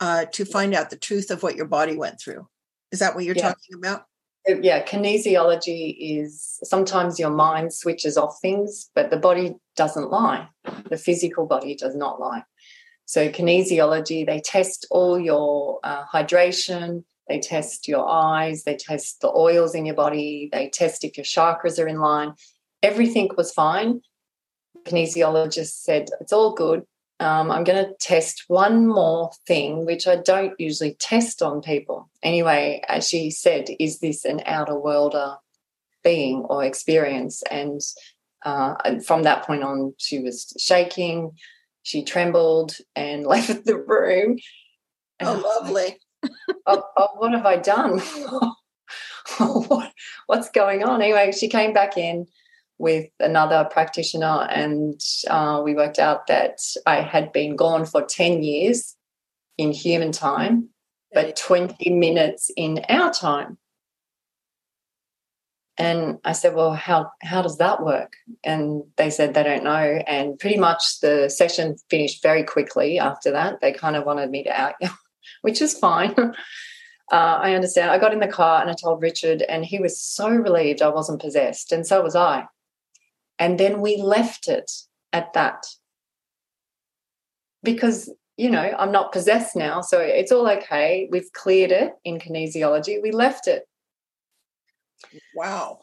uh, to find out the truth of what your body went through. Is that what you're yeah. talking about? yeah, kinesiology is sometimes your mind switches off things, but the body doesn't lie. The physical body does not lie. So, kinesiology, they test all your uh, hydration, they test your eyes, they test the oils in your body, they test if your chakras are in line. Everything was fine. The kinesiologist said, It's all good um, I'm going to test one more thing, which I don't usually test on people. Anyway, as she said, is this an outer worlder being or experience? And uh, from that point on, she was shaking, she trembled and left the room. Oh, lovely. Oh, oh, what have I done? what, what's going on? Anyway, she came back in with another practitioner, and uh, we worked out that I had been gone for 10 years in human time, but 20 minutes in our time. And I said, Well, how, how does that work? And they said they don't know. And pretty much the session finished very quickly after that. They kind of wanted me to out, which is fine. Uh, I understand. I got in the car and I told Richard, and he was so relieved I wasn't possessed, and so was I. And then we left it at that. Because, you know, I'm not possessed now. So it's all okay. We've cleared it in kinesiology. We left it. Wow.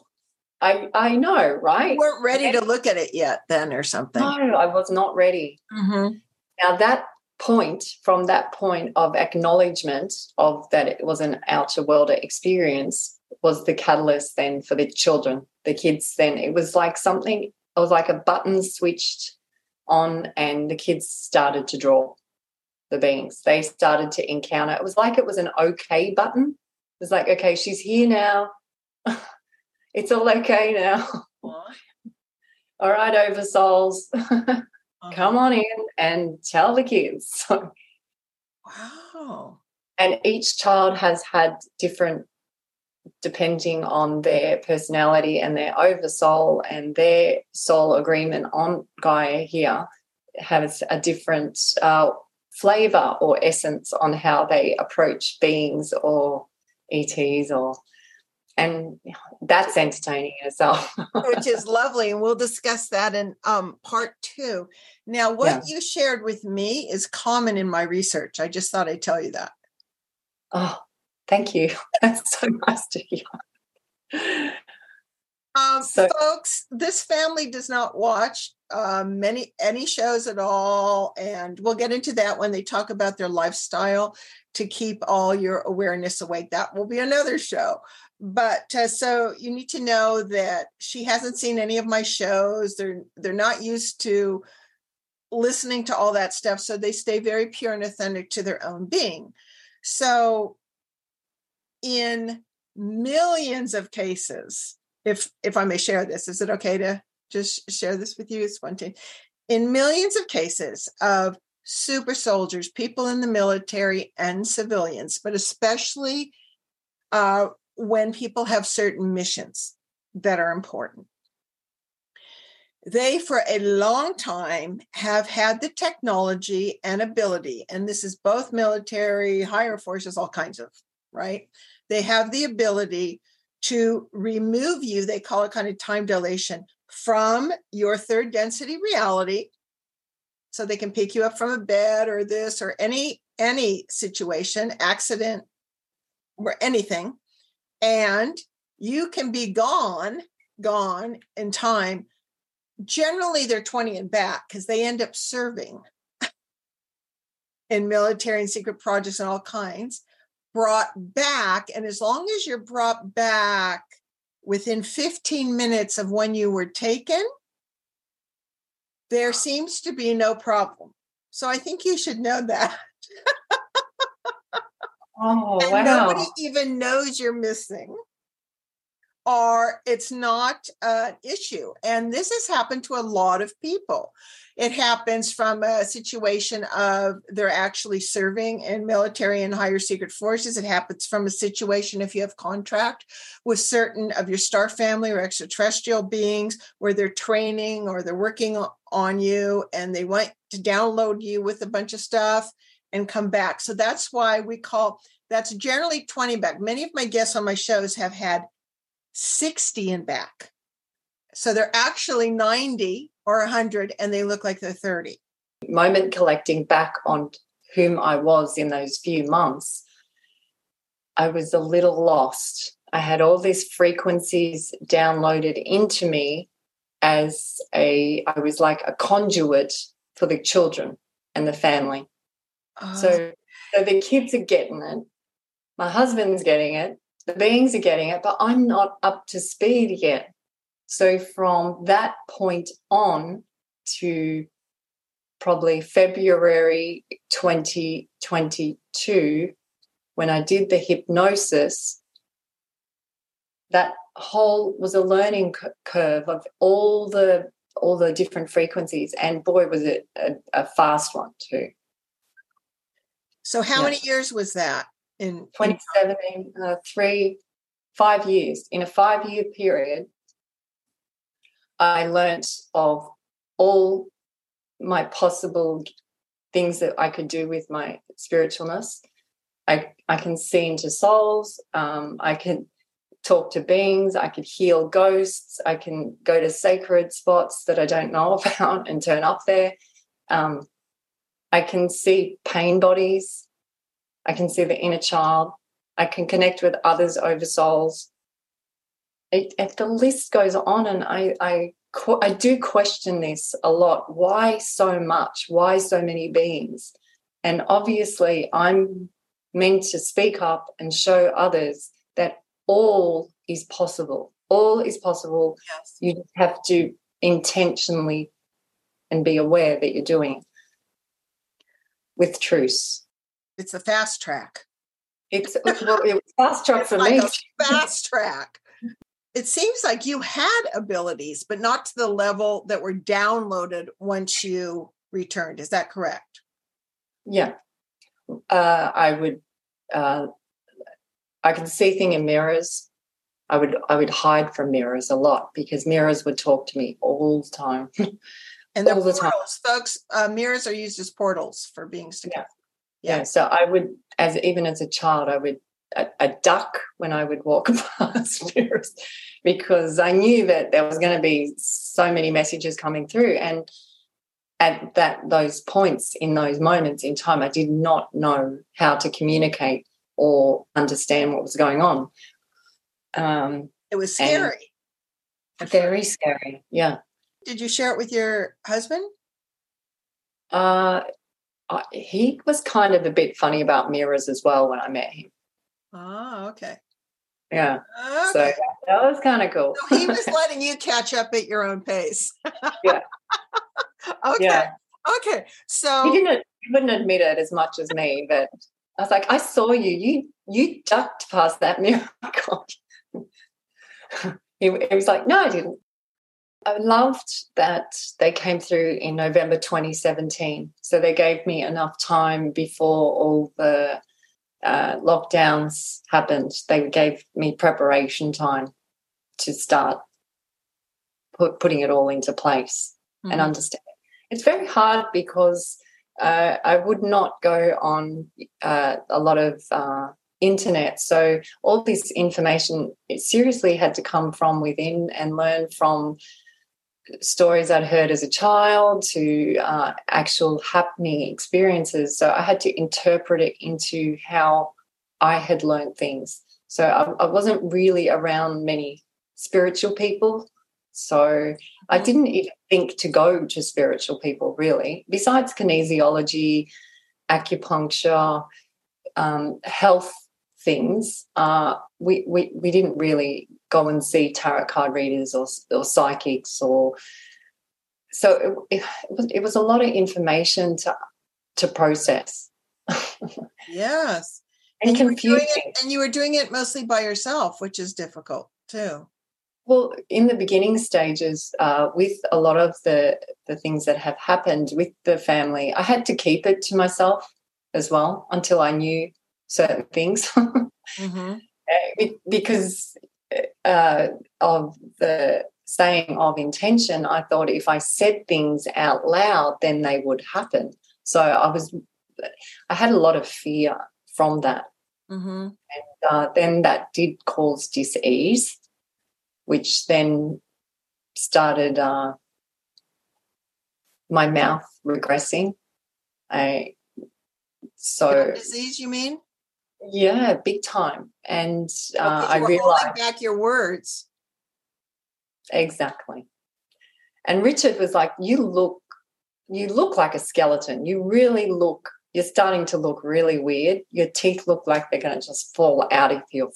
I, I know, right? You weren't ready to look at it yet, then, or something. No, I was not ready. Mm-hmm. Now, that point, from that point of acknowledgement of that it was an outer world experience, was the catalyst then for the children, the kids. Then it was like something, it was like a button switched on, and the kids started to draw the beings. They started to encounter. It was like it was an okay button. It was like, okay, she's here now. it's all okay now. all right, over souls. Come on in and tell the kids. wow. And each child has had different depending on their personality and their oversoul and their soul agreement on Gaia here has a different uh, flavor or essence on how they approach beings or ETs or and that's entertaining in itself. Which is lovely. And we'll discuss that in um, part two. Now, what yeah. you shared with me is common in my research. I just thought I'd tell you that. Oh, Thank you. That's so nice to hear. Um, so, folks, this family does not watch um, many any shows at all, and we'll get into that when they talk about their lifestyle to keep all your awareness awake. That will be another show. But uh, so you need to know that she hasn't seen any of my shows. They're they're not used to listening to all that stuff so they stay very pure and authentic to their own being. So in millions of cases, if if I may share this, is it okay to just share this with you? It's one thing. In millions of cases of super soldiers, people in the military and civilians, but especially uh, when people have certain missions that are important they for a long time have had the technology and ability and this is both military higher forces all kinds of right they have the ability to remove you they call it kind of time dilation from your third density reality. So they can pick you up from a bed or this or any any situation accident or anything. And you can be gone gone in time. Generally they're 20 and back because they end up serving in military and secret projects and all kinds brought back and as long as you're brought back within 15 minutes of when you were taken there seems to be no problem. So i think you should know that. Oh and wow. nobody even knows you're missing or it's not an issue. And this has happened to a lot of people. It happens from a situation of they're actually serving in military and higher secret forces. It happens from a situation if you have contract with certain of your star family or extraterrestrial beings where they're training or they're working on you and they want to download you with a bunch of stuff and come back. So that's why we call that's generally 20 back. Many of my guests on my shows have had 60 and back. So they're actually 90 or 100 and they look like they're 30. Moment collecting back on whom I was in those few months, I was a little lost. I had all these frequencies downloaded into me as a, I was like a conduit for the children and the family. Oh. So, so the kids are getting it. My husband's getting it the beings are getting it, but I'm not up to speed yet. So from that point on to probably February 2022, when I did the hypnosis, that whole was a learning curve of all the all the different frequencies and boy was it a, a fast one too so how yeah. many years was that in 2017, uh, three, five years. In a five year period, I learnt of all my possible things that I could do with my spiritualness. I, I can see into souls. Um, I can talk to beings. I could heal ghosts. I can go to sacred spots that I don't know about and turn up there. Um, I can see pain bodies. I can see the inner child. I can connect with others over souls. It, it, the list goes on, and I, I, I do question this a lot. Why so much? Why so many beings? And obviously, I'm meant to speak up and show others that all is possible. All is possible. Yes. You have to intentionally and be aware that you're doing it with truth it's a fast track. It's well, it was fast track for like me. fast track. It seems like you had abilities, but not to the level that were downloaded once you returned. Is that correct? Yeah, uh, I would. Uh, I can see things in mirrors. I would I would hide from mirrors a lot because mirrors would talk to me all the time. and the portals, the folks. Uh, mirrors are used as portals for beings to yeah yeah so i would as even as a child i would a, a duck when i would walk past mirrors because i knew that there was going to be so many messages coming through. And at that those points in those moments in time i did not know how to communicate or understand what was going on. Um, it was scary. Very scary yeah. Did you share it with your husband? Uh he was kind of a bit funny about mirrors as well when I met him. Oh, okay. Yeah. Okay. So that was kind of cool. So he was letting you catch up at your own pace. yeah. okay. Yeah. Okay, so he didn't. He wouldn't admit it as much as me, but I was like, I saw you. You you ducked past that miracle. he, he was like, No, I didn't. I loved that they came through in November 2017. So they gave me enough time before all the uh, lockdowns happened. They gave me preparation time to start put, putting it all into place mm-hmm. and understand. It's very hard because uh, I would not go on uh, a lot of uh, internet. So all this information it seriously had to come from within and learn from stories I'd heard as a child to uh, actual happening experiences. So I had to interpret it into how I had learned things. So I, I wasn't really around many spiritual people. So I mm-hmm. didn't even think to go to spiritual people really, besides kinesiology, acupuncture, um, health things. Uh, we, we, we didn't really go and see tarot card readers or, or psychics or so it, it, was, it was a lot of information to to process. Yes. And, and confusing it, and you were doing it mostly by yourself which is difficult too. Well in the beginning stages uh, with a lot of the the things that have happened with the family i had to keep it to myself as well until i knew certain things. Mm-hmm. Eh, because uh, of the saying of intention, I thought if I said things out loud, then they would happen. So I was, I had a lot of fear from that. Mm-hmm. And uh, then that did cause dis-ease, which then started uh, my mouth regressing. I so disease, you mean? Yeah, big time. And uh, I realized back your words. Exactly. And Richard was like, "You look, you look like a skeleton. You really look. You're starting to look really weird. Your teeth look like they're going to just fall out of your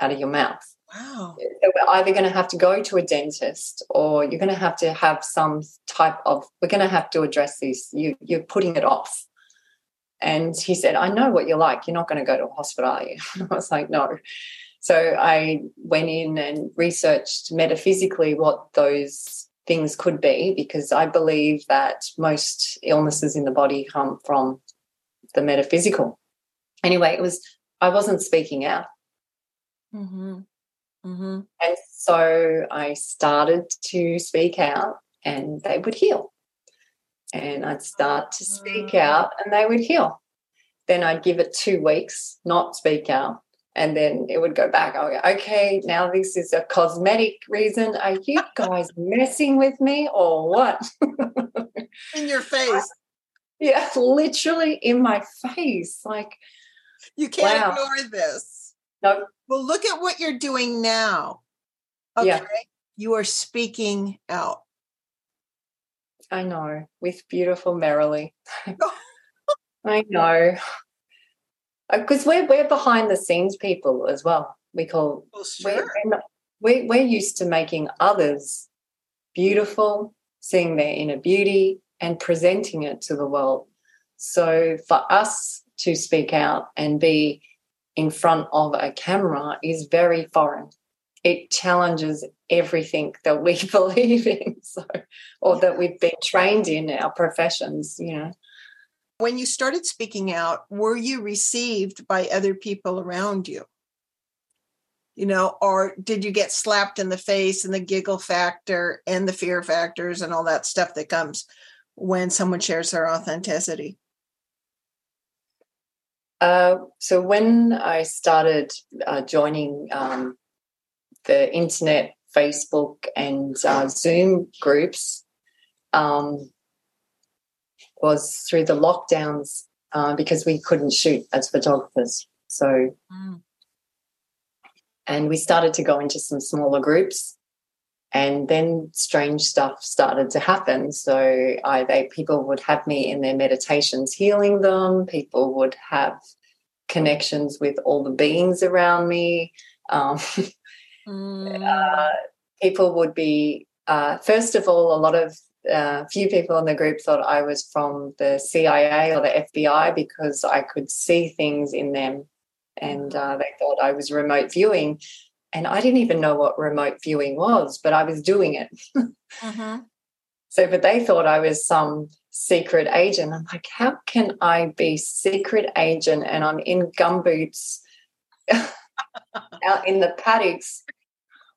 out of your mouth." Wow. So we're either going to have to go to a dentist or you're going to have to have some type of, we're going to have to address this. You, you're putting it off. And he said, I know what you're like. You're not going to go to a hospital, are you? I was like, no. So I went in and researched metaphysically what those things could be because I believe that most illnesses in the body come from the metaphysical. Anyway, it was, I wasn't speaking out. Mm-hmm. Mm-hmm. And so I started to speak out and they would heal and I'd start to speak out and they would heal. Then I'd give it two weeks, not speak out, and then it would go back. I go, okay, now this is a cosmetic reason. Are you guys messing with me or what? in your face. Yeah, literally in my face. Like, you can't wow. ignore this. No. Well, look at what you're doing now. Okay. Yeah. You are speaking out. I know, with beautiful Marilee. I know. Because uh, we're we're behind the scenes people as well. We call well, sure. we're, we're, we're used to making others beautiful, seeing their inner beauty, and presenting it to the world. So for us to speak out and be in front of a camera is very foreign it challenges everything that we believe in so or that we've been trained in our professions you know. When you started speaking out were you received by other people around you? You know or did you get slapped in the face and the giggle factor and the fear factors and all that stuff that comes when someone shares their authenticity? Uh, so when I started uh, joining um, the internet, Facebook, and uh, Zoom groups um, was through the lockdowns uh, because we couldn't shoot as photographers. So, mm. and we started to go into some smaller groups. And then strange stuff started to happen. So I, they, people would have me in their meditations healing them. People would have connections with all the beings around me. Um, Mm. Uh, people would be, uh, first of all, a lot of uh, few people in the group thought I was from the CIA or the FBI because I could see things in them, and uh, they thought I was remote viewing. And I didn't even know what remote viewing was, but I was doing it. mm-hmm. So, but they thought I was some secret agent. I'm like, how can I be secret agent and I'm in gumboots out in the paddocks?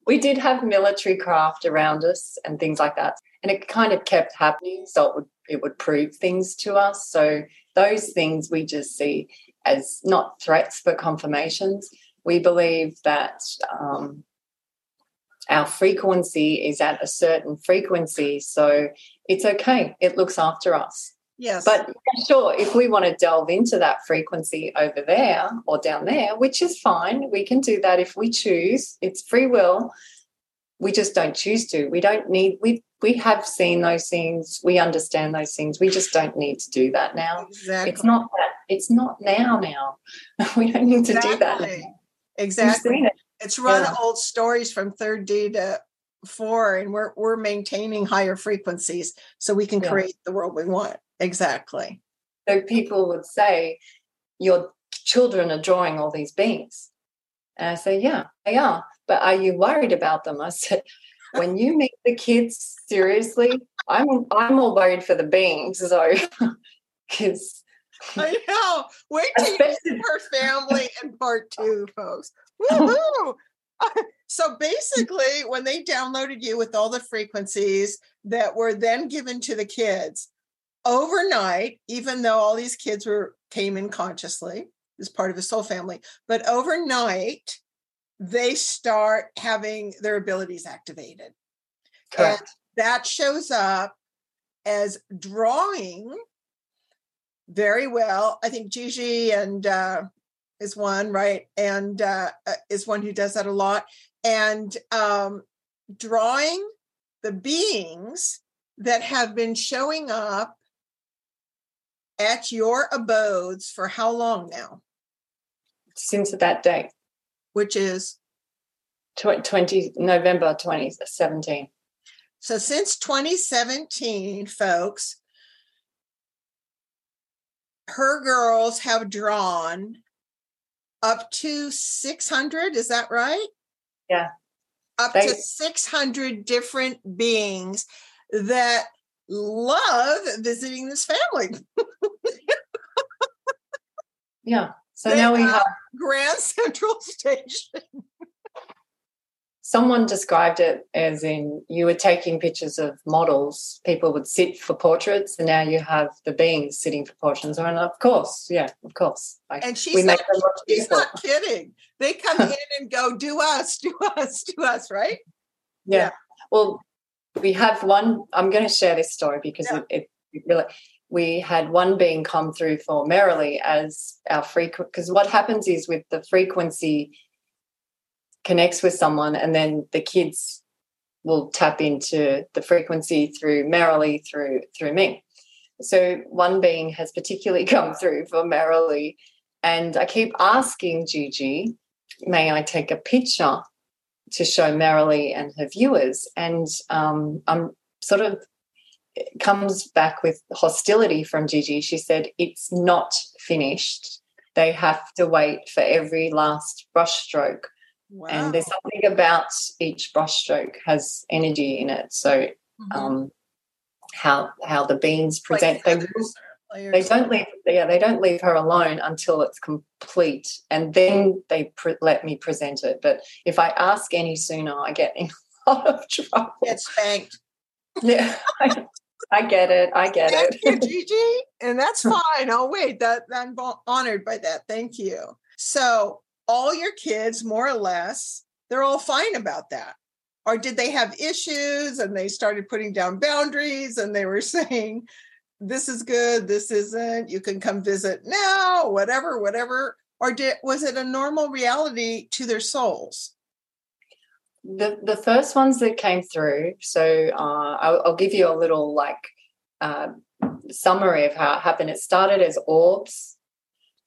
We did have military craft around us and things like that. And it kind of kept happening so it would it would prove things to us. So those things we just see as not threats but confirmations. We believe that um, our frequency is at a certain frequency so it's okay. It looks after us yes but sure if we want to delve into that frequency over there or down there which is fine we can do that if we choose it's free will we just don't choose to. We don't need we we have seen those things. We understand those things. We just don't need to do that now. Exactly. It's not that. It's not now. Now we don't need to do that. Now. Exactly. It. It's run yeah. old stories from third D to four, and we're we're maintaining higher frequencies so we can yeah. create the world we want. Exactly. So people would say, "Your children are drawing all these beings," and I say, "Yeah, they are." but are you worried about them? I said, when you meet the kids, seriously, I'm I'm more worried for the beings. So, because I know. Wait till you see her family in part two, folks. Woohoo! so basically, when they downloaded you with all the frequencies that were then given to the kids overnight, even though all these kids were came in consciously as part of a soul family, but overnight they start having their abilities activated. Correct. And that shows up as drawing very well. I think Gigi and uh, is one, right? And uh, uh, is one who does that a lot. And um, drawing the beings that have been showing up at your abodes for how long now? Since that date which is 20 November 2017. So since 2017, folks, her girls have drawn up to 600, is that right? Yeah. Up to 600 different beings that love visiting this family. yeah. So they now we have Grand Central Station. Someone described it as in you were taking pictures of models, people would sit for portraits, and now you have the beings sitting for portraits. And of course, yeah, of course. Like, and she's, not, she's not kidding. They come in and go, do us, do us, do us, right? Yeah. yeah. Well, we have one. I'm going to share this story because yeah. it, it really we had one being come through for Marilee as our frequent because what happens is with the frequency connects with someone and then the kids will tap into the frequency through Marilee through through me. So one being has particularly come through for Marilee and I keep asking Gigi, may I take a picture to show Marilee and her viewers? And um, I'm sort of comes back with hostility from Gigi. She said, It's not finished. They have to wait for every last brushstroke. Wow. And there's something about each brushstroke has energy in it. So, mm-hmm. um, how how the beans present, like they, they don't leave. Yeah, they don't leave her alone until it's complete, and then they pre- let me present it. But if I ask any sooner, I get in a lot of trouble. Get spanked. Yeah, I get it. I get Thank it. you, Gigi. And that's fine. Oh, wait, that I'm honored by that. Thank you. So all your kids, more or less, they're all fine about that. Or did they have issues and they started putting down boundaries and they were saying, this is good, this isn't, you can come visit now, whatever, whatever. Or did was it a normal reality to their souls? the the first ones that came through. So uh, I'll, I'll, give you a little like uh, summary of how it happened. It started as orbs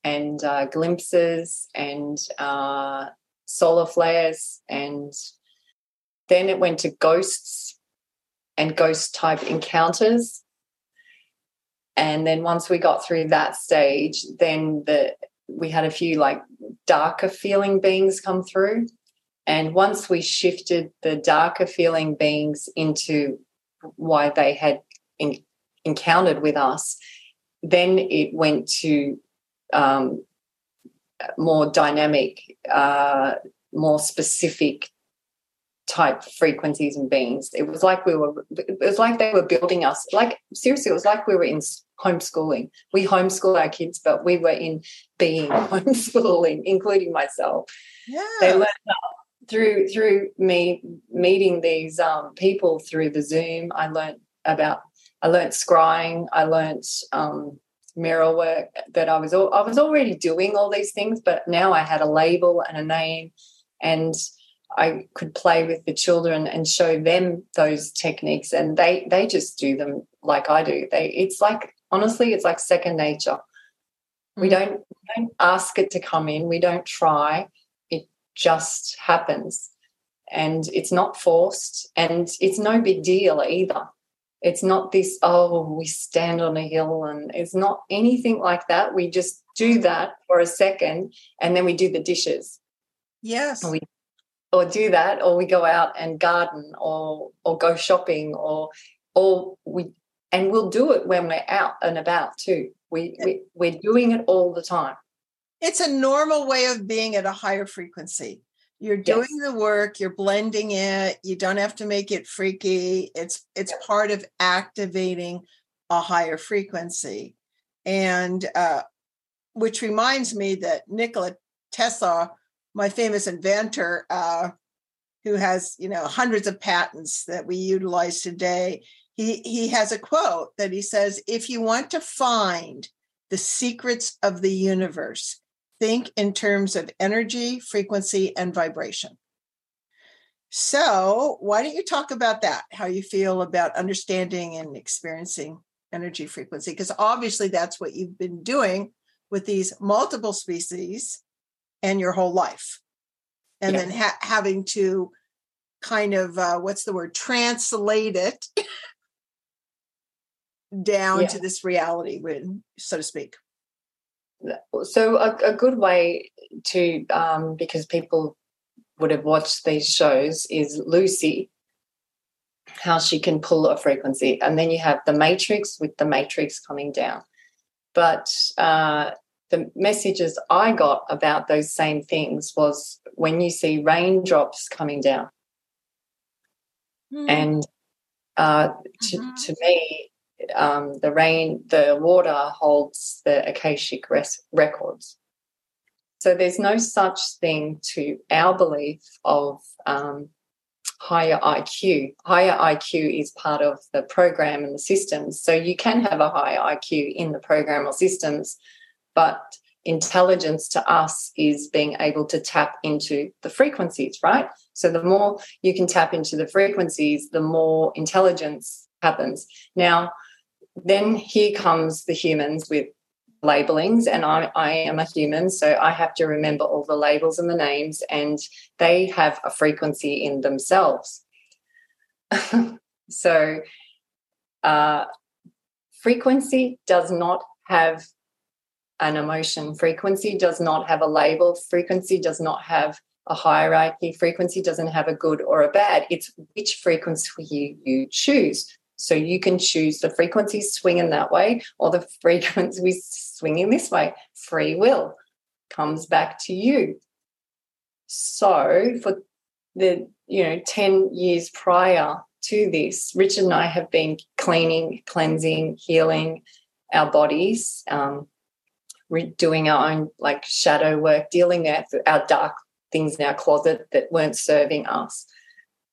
and uh, glimpses and uh, solar flares, and then it went to ghosts and ghost type encounters. And then once we got through that stage, then the we had a few like darker feeling beings come through. And once we shifted the darker feeling beings into why they had in, encountered with us, then it went to um, more dynamic, uh, more specific type frequencies and beings. It was like we were, it was like they were building us. Like, seriously, it was like we were in homeschooling. We homeschool our kids, but we were in being homeschooling, including myself. Yeah. They learned through through me meeting these um, people through the Zoom. I learned about I learned scrying. I learned um, mirror work. That I was all, I was already doing all these things, but now I had a label and a name, and I could play with the children and show them those techniques, and they they just do them like I do. They it's like honestly, it's like second nature. We mm. don't we don't ask it to come in. We don't try. It just happens, and it's not forced, and it's no big deal either. It's not this, oh, we stand on a hill and it's not anything like that. We just do that for a second and then we do the dishes. Yes. we or do that or we go out and garden or or go shopping or or we and we'll do it when we're out and about too. We, we we're doing it all the time. It's a normal way of being at a higher frequency. You're doing yes. the work you're blending it you don't have to make it freaky. It's it's part of activating a higher frequency. And uh, which reminds me that nikola tesla my famous inventor, uh, who has you know hundreds of patents that we utilize today. He he has a quote that he says, "If you want to find the secrets of the universe, think in terms of energy, frequency, and vibration." So, why don't you talk about that? How you feel about understanding and experiencing energy frequency? Because obviously, that's what you've been doing with these multiple species and your whole life and yeah. then ha- having to kind of uh, what's the word translate it down yeah. to this reality so to speak so a, a good way to um, because people would have watched these shows is lucy how she can pull a frequency and then you have the matrix with the matrix coming down but uh, the messages I got about those same things was when you see raindrops coming down. Mm. And uh, to, mm-hmm. to me, um, the rain, the water holds the Akashic res- records. So there's no such thing to our belief of um, higher IQ. Higher IQ is part of the program and the systems. So you can have a higher IQ in the program or systems but intelligence to us is being able to tap into the frequencies, right? So the more you can tap into the frequencies, the more intelligence happens. Now, then here comes the humans with labelings, and I, I am a human, so I have to remember all the labels and the names, and they have a frequency in themselves. so, uh, frequency does not have an emotion. Frequency does not have a label, frequency does not have a hierarchy, frequency doesn't have a good or a bad. It's which frequency you, choose. So you can choose the frequency swinging that way or the frequency swinging this way. Free will comes back to you. So for the you know 10 years prior to this, Richard and I have been cleaning, cleansing, healing our bodies, um, doing our own like shadow work, dealing with our dark things in our closet that weren't serving us.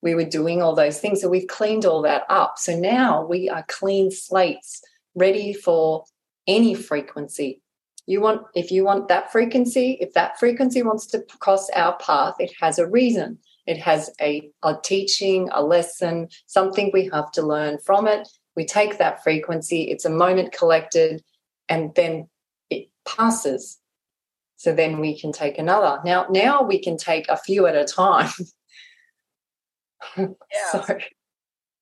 We were doing all those things. So we've cleaned all that up. So now we are clean slates, ready for any frequency. You want, if you want that frequency, if that frequency wants to cross our path, it has a reason. It has a, a teaching, a lesson, something we have to learn from it. We take that frequency, it's a moment collected, and then passes. So then we can take another. Now, now we can take a few at a time. Yeah. so,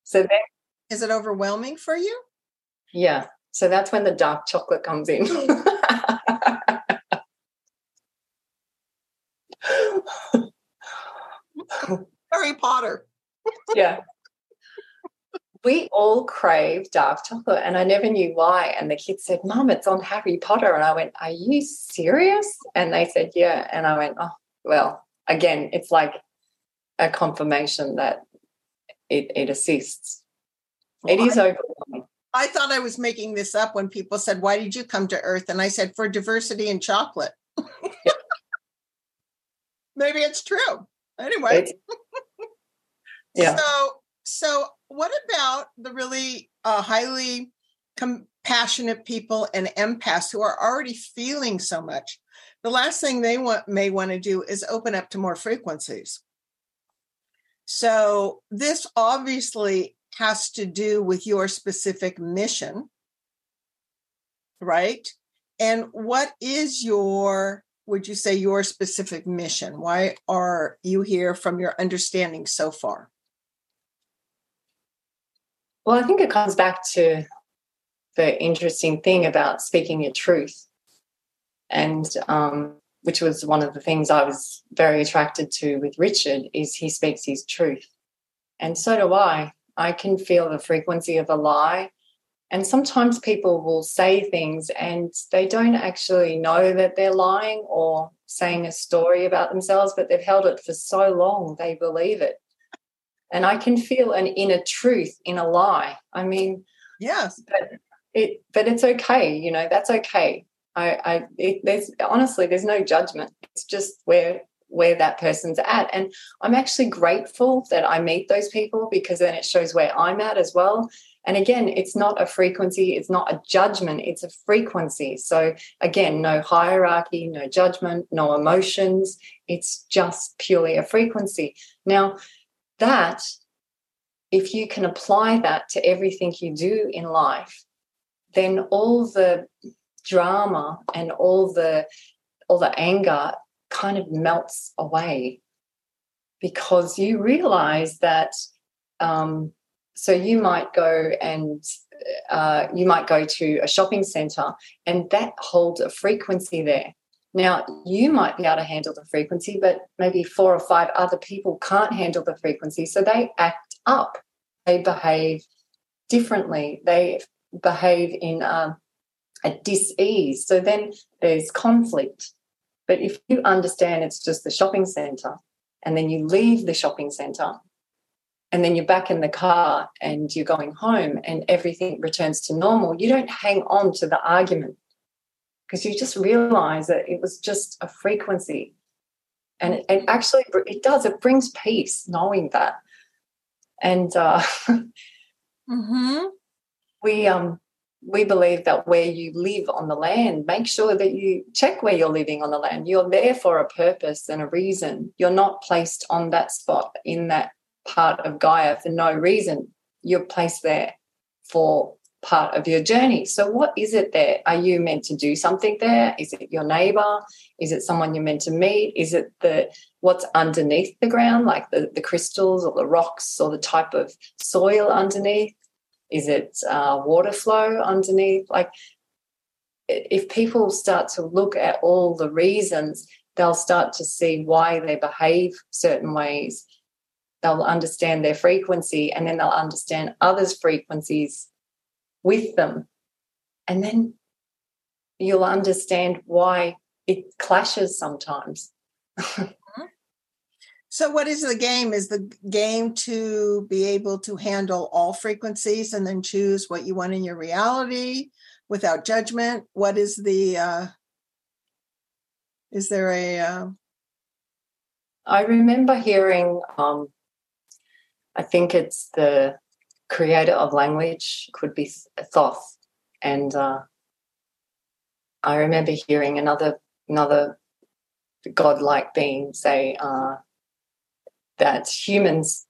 so then Is it overwhelming for you? Yeah. So that's when the dark chocolate comes in. Harry Potter. yeah. We all crave dark chocolate, and I never knew why. And the kids said, Mum, it's on Harry Potter. And I went, Are you serious? And they said, Yeah. And I went, Oh, well, again, it's like a confirmation that it, it assists. Well, it is I, overwhelming. I thought I was making this up when people said, Why did you come to Earth? And I said, For diversity in chocolate. Maybe it's true. Anyway. yeah. So, so what about the really uh, highly compassionate people and empaths who are already feeling so much? The last thing they want may want to do is open up to more frequencies. So this obviously has to do with your specific mission, right? And what is your, would you say, your specific mission? Why are you here from your understanding so far? Well, I think it comes back to the interesting thing about speaking your truth. And um, which was one of the things I was very attracted to with Richard, is he speaks his truth. And so do I. I can feel the frequency of a lie. And sometimes people will say things and they don't actually know that they're lying or saying a story about themselves, but they've held it for so long they believe it. And I can feel an inner truth in a lie. I mean, yes, but it, but it's okay. You know, that's okay. I, I it, there's honestly, there's no judgment. It's just where where that person's at. And I'm actually grateful that I meet those people because then it shows where I'm at as well. And again, it's not a frequency, it's not a judgment, it's a frequency. So, again, no hierarchy, no judgment, no emotions. It's just purely a frequency. Now, that, if you can apply that to everything you do in life, then all the drama and all the all the anger kind of melts away because you realize that um, so you might go and uh, you might go to a shopping center and that holds a frequency there now you might be able to handle the frequency but maybe four or five other people can't handle the frequency so they act up. They behave differently. They behave in um, a dis-ease. So then there's conflict. But if you understand it's just the shopping center and then you leave the shopping center and then you're back in the car and you're going home and everything returns to normal, you don't hang on to the argument because you just realize that it was just a frequency. And it, it actually, it does, it brings peace knowing that. And uh, mm-hmm. we, um, we believe that where you live on the land, make sure that you check where you're living on the land. You're there for a purpose and a reason. You're not placed on that spot in that part of Gaia for no reason. You're placed there for part of your journey. So, what is it there? Are you meant to do something there? Is it your neighbor? Is it someone you're meant to meet? Is it the what's underneath the ground, like the, the crystals or the rocks or the type of soil underneath? Is it uh, water flow underneath? Like, if people start to look at all the reasons, they'll start to see why they behave certain ways. They'll understand their frequency and then they'll understand others' frequencies with them. And then you'll understand why it clashes sometimes. So, what is the game? Is the game to be able to handle all frequencies and then choose what you want in your reality without judgment? What is the, uh, is there a. Uh... I remember hearing, um, I think it's the creator of language, could be Thoth. And uh, I remember hearing another, another godlike being say, uh, that humans,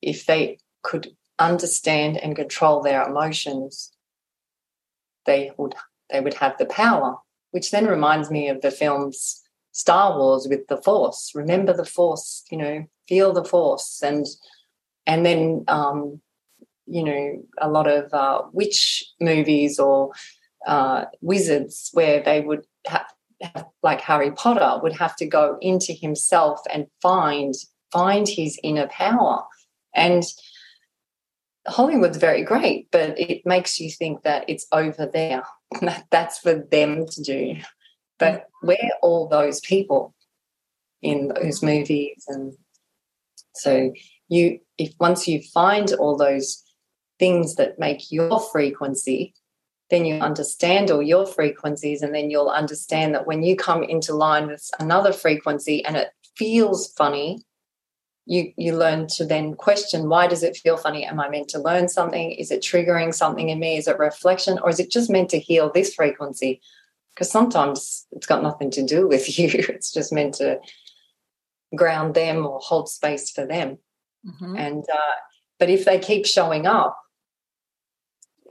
if they could understand and control their emotions, they would they would have the power. Which then reminds me of the films Star Wars with the Force. Remember the Force, you know, feel the Force, and and then um, you know, a lot of uh, witch movies or uh, wizards where they would have, have, like Harry Potter, would have to go into himself and find find his inner power. And Hollywood's very great, but it makes you think that it's over there. That's for them to do. But we're all those people in those movies. And so you if once you find all those things that make your frequency, then you understand all your frequencies, and then you'll understand that when you come into line with another frequency and it feels funny, you you learn to then question why does it feel funny? Am i meant to learn something? Is it triggering something in me? Is it reflection? Or is it just meant to heal this frequency? Because sometimes it's got nothing to do with you. It's just meant to ground them or hold space for them. Mm-hmm. and uh, but if they keep showing up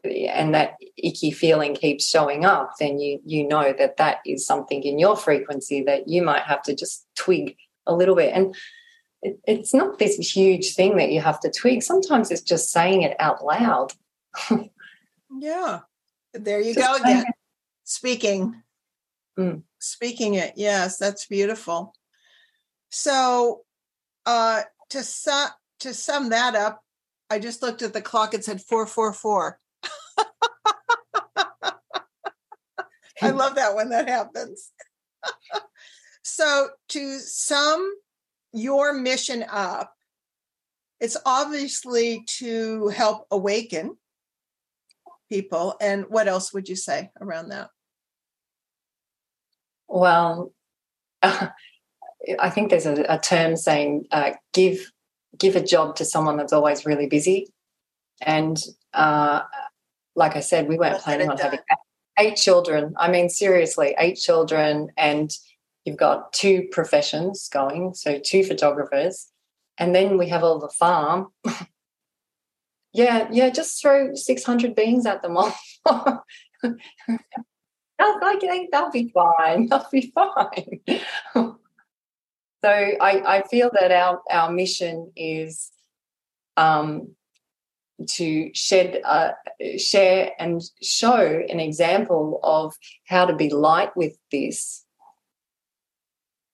and that icky feeling keeps showing up then you you know that that is something in your frequency that you might have to just twig a little bit and it, it's not this huge thing that you have to twig. Sometimes it's just saying it out loud. yeah. There you just go again. It. Speaking. Mm. Speaking it. Yes, that's beautiful. So uh to sum to sum that up, I just looked at the clock, it said 444. I love that when that happens. so to sum your mission up, it's obviously to help awaken people. And what else would you say around that? Well, uh, I think there's a, a term saying uh, give give a job to someone that's always really busy. And uh, like I said, we weren't planning on having eight children. I mean, seriously, eight children and you've got two professions going, so two photographers, and then we have all the farm. yeah, yeah, just throw 600 beans at them all. I think they'll be fine. They'll be fine. so I, I feel that our, our mission is um, to shed, uh, share and show an example of how to be light with this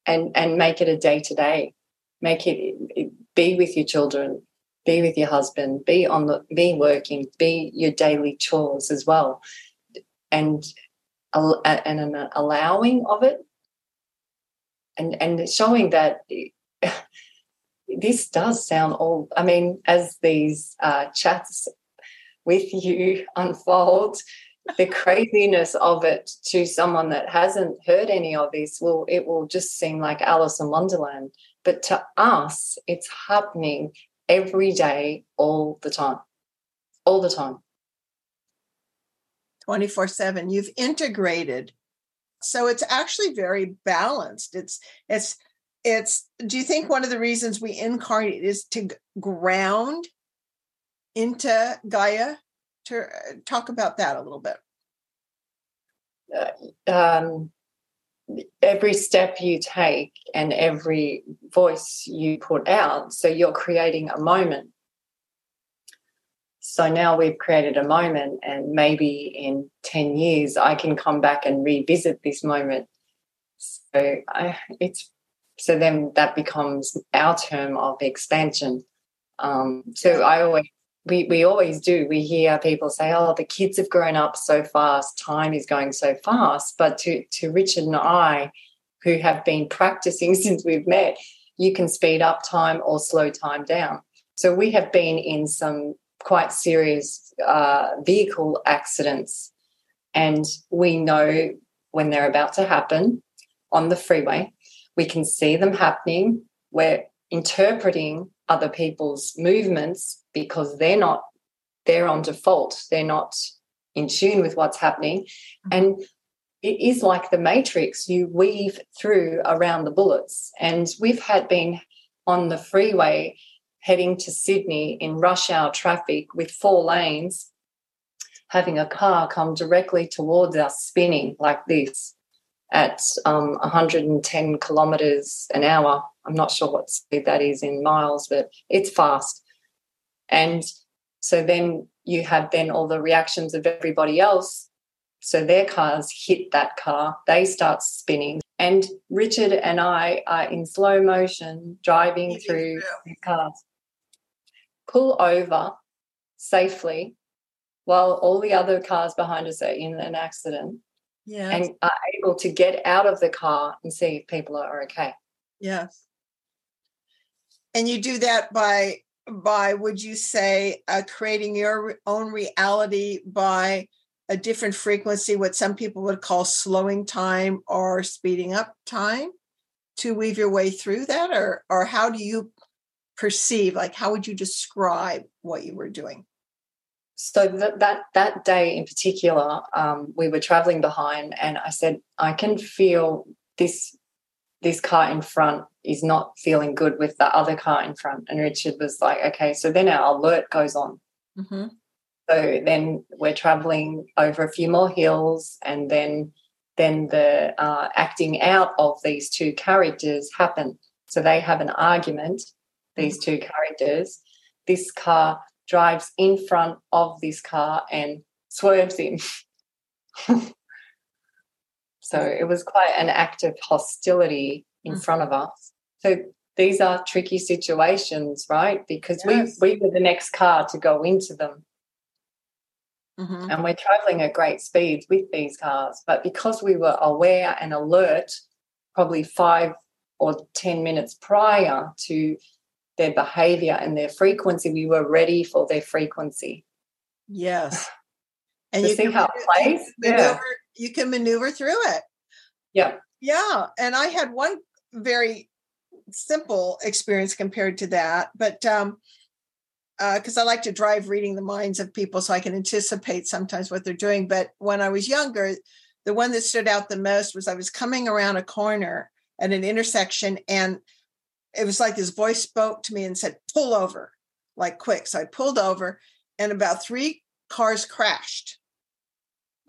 and and make it a day to day make it, be with your children be with your husband be on the be working be your daily chores as well. And and an allowing of it. And and showing that this does sound all i mean as these uh, chats with you unfold the craziness of it to someone that hasn't heard any of this will it will just seem like Alice in Wonderland. But to us, it's happening every day, all the time. All the time. 24 7. You've integrated. So it's actually very balanced. It's it's it's do you think one of the reasons we incarnate is to ground into Gaia to uh, talk about that a little bit. Uh, um, every step you take and every voice you put out, so you're creating a moment. So now we've created a moment, and maybe in 10 years, I can come back and revisit this moment. So I, it's so then that becomes our term of expansion. Um, so I always we, we always do. We hear people say, oh, the kids have grown up so fast, time is going so fast. But to, to Richard and I, who have been practicing since we've met, you can speed up time or slow time down. So we have been in some quite serious uh, vehicle accidents, and we know when they're about to happen on the freeway. We can see them happening. We're interpreting other people's movements because they're not they're on default. They're not in tune with what's happening. Mm-hmm. and it is like the matrix. You weave through around the bullets. And we've had been on the freeway heading to sydney in rush hour traffic with four lanes having a car come directly towards us spinning like this at um, 110 kilometers an hour. I'm not sure what speed that is in miles, but it's fast. And So then you have then all the reactions of everybody else. So their cars hit that car, they start spinning. And Richard and I are in slow motion driving through the cars. Pull over safely while all the other cars behind us are in an accident yes. and are able to get out of the car and see if people are okay. Yes. And you do that by by would you say uh, creating your own reality by a different frequency what some people would call slowing time or speeding up time to weave your way through that or or how do you perceive like how would you describe what you were doing so that that that day in particular um, we were traveling behind and i said i can feel this this car in front is not feeling good with the other car in front. And Richard was like, okay, so then our alert goes on. Mm-hmm. So then we're traveling over a few more hills, and then then the uh, acting out of these two characters happen. So they have an argument. These two characters. This car drives in front of this car and swerves him. so it was quite an act of hostility in mm-hmm. front of us. So these are tricky situations, right? Because yes. we, we were the next car to go into them. Mm-hmm. And we're traveling at great speeds with these cars. But because we were aware and alert, probably five or 10 minutes prior to their behavior and their frequency, we were ready for their frequency. Yes. And you see how it plays? Maneuver, yeah. You can maneuver through it. Yeah. Yeah. And I had one very simple experience compared to that. But um, because uh, I like to drive reading the minds of people so I can anticipate sometimes what they're doing. But when I was younger, the one that stood out the most was I was coming around a corner at an intersection and it was like this voice spoke to me and said, pull over, like quick. So I pulled over and about three cars crashed.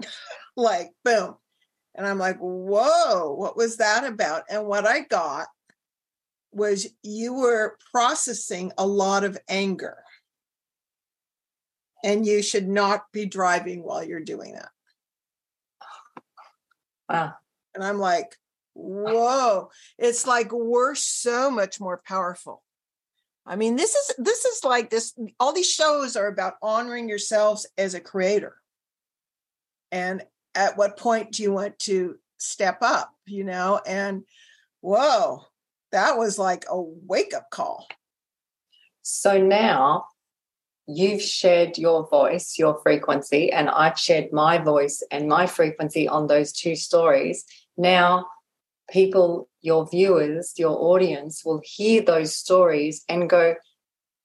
like boom. And I'm like, whoa, what was that about? And what I got was you were processing a lot of anger. And you should not be driving while you're doing that. Wow. And I'm like, whoa, it's like we're so much more powerful. I mean, this is this is like this, all these shows are about honoring yourselves as a creator. And at what point do you want to step up, you know? And whoa, that was like a wake up call. So now you've shared your voice, your frequency, and I've shared my voice and my frequency on those two stories. Now, people, your viewers, your audience will hear those stories and go,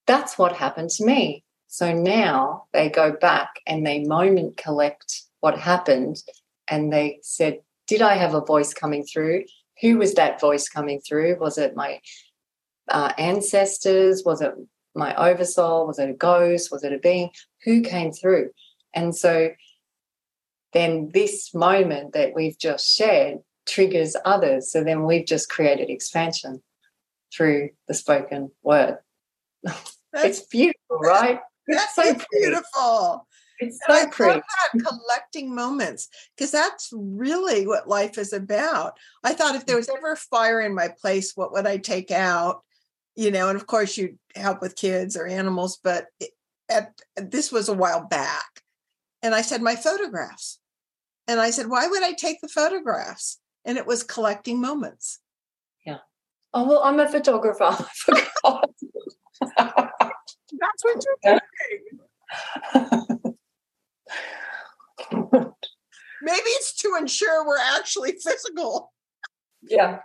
that's what happened to me. So now they go back and they moment collect what happened and they said, Did I have a voice coming through? Who was that voice coming through? Was it my uh, ancestors? Was it my oversoul? Was it a ghost? Was it a being? Who came through? And so then this moment that we've just shared triggers others. So then we've just created expansion through the spoken word. it's beautiful, right? It's so beautiful. It's so and pretty. collecting moments because that's really what life is about. I thought if there was ever a fire in my place, what would I take out? You know, and of course you'd help with kids or animals, but at, this was a while back. And I said, my photographs. And I said, why would I take the photographs? And it was collecting moments. Yeah. Oh, well, I'm a photographer. That's what you're doing. Maybe it's to ensure we're actually physical. Yeah.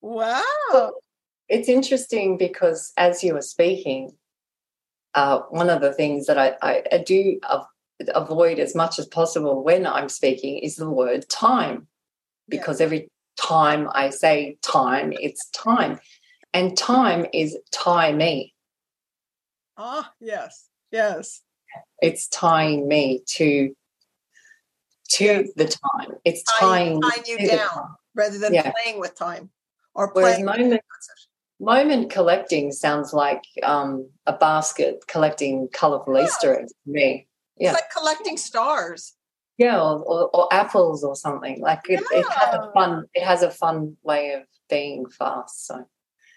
wow. It's interesting because as you were speaking, uh, one of the things that I, I, I do avoid as much as possible when I'm speaking is the word time, because every time I say time, it's time. And time is tie me. Ah, yes, yes it's tying me to to the time. It's tying, tying, you down rather than yeah. playing with time or playing. Whereas moments, moment collecting sounds like um, a basket collecting colorful yeah. Easter eggs to me. Yeah. It's like collecting stars. Yeah, or, or, or apples or something. Like it, yeah. it has a fun. It has a fun way of being fast. So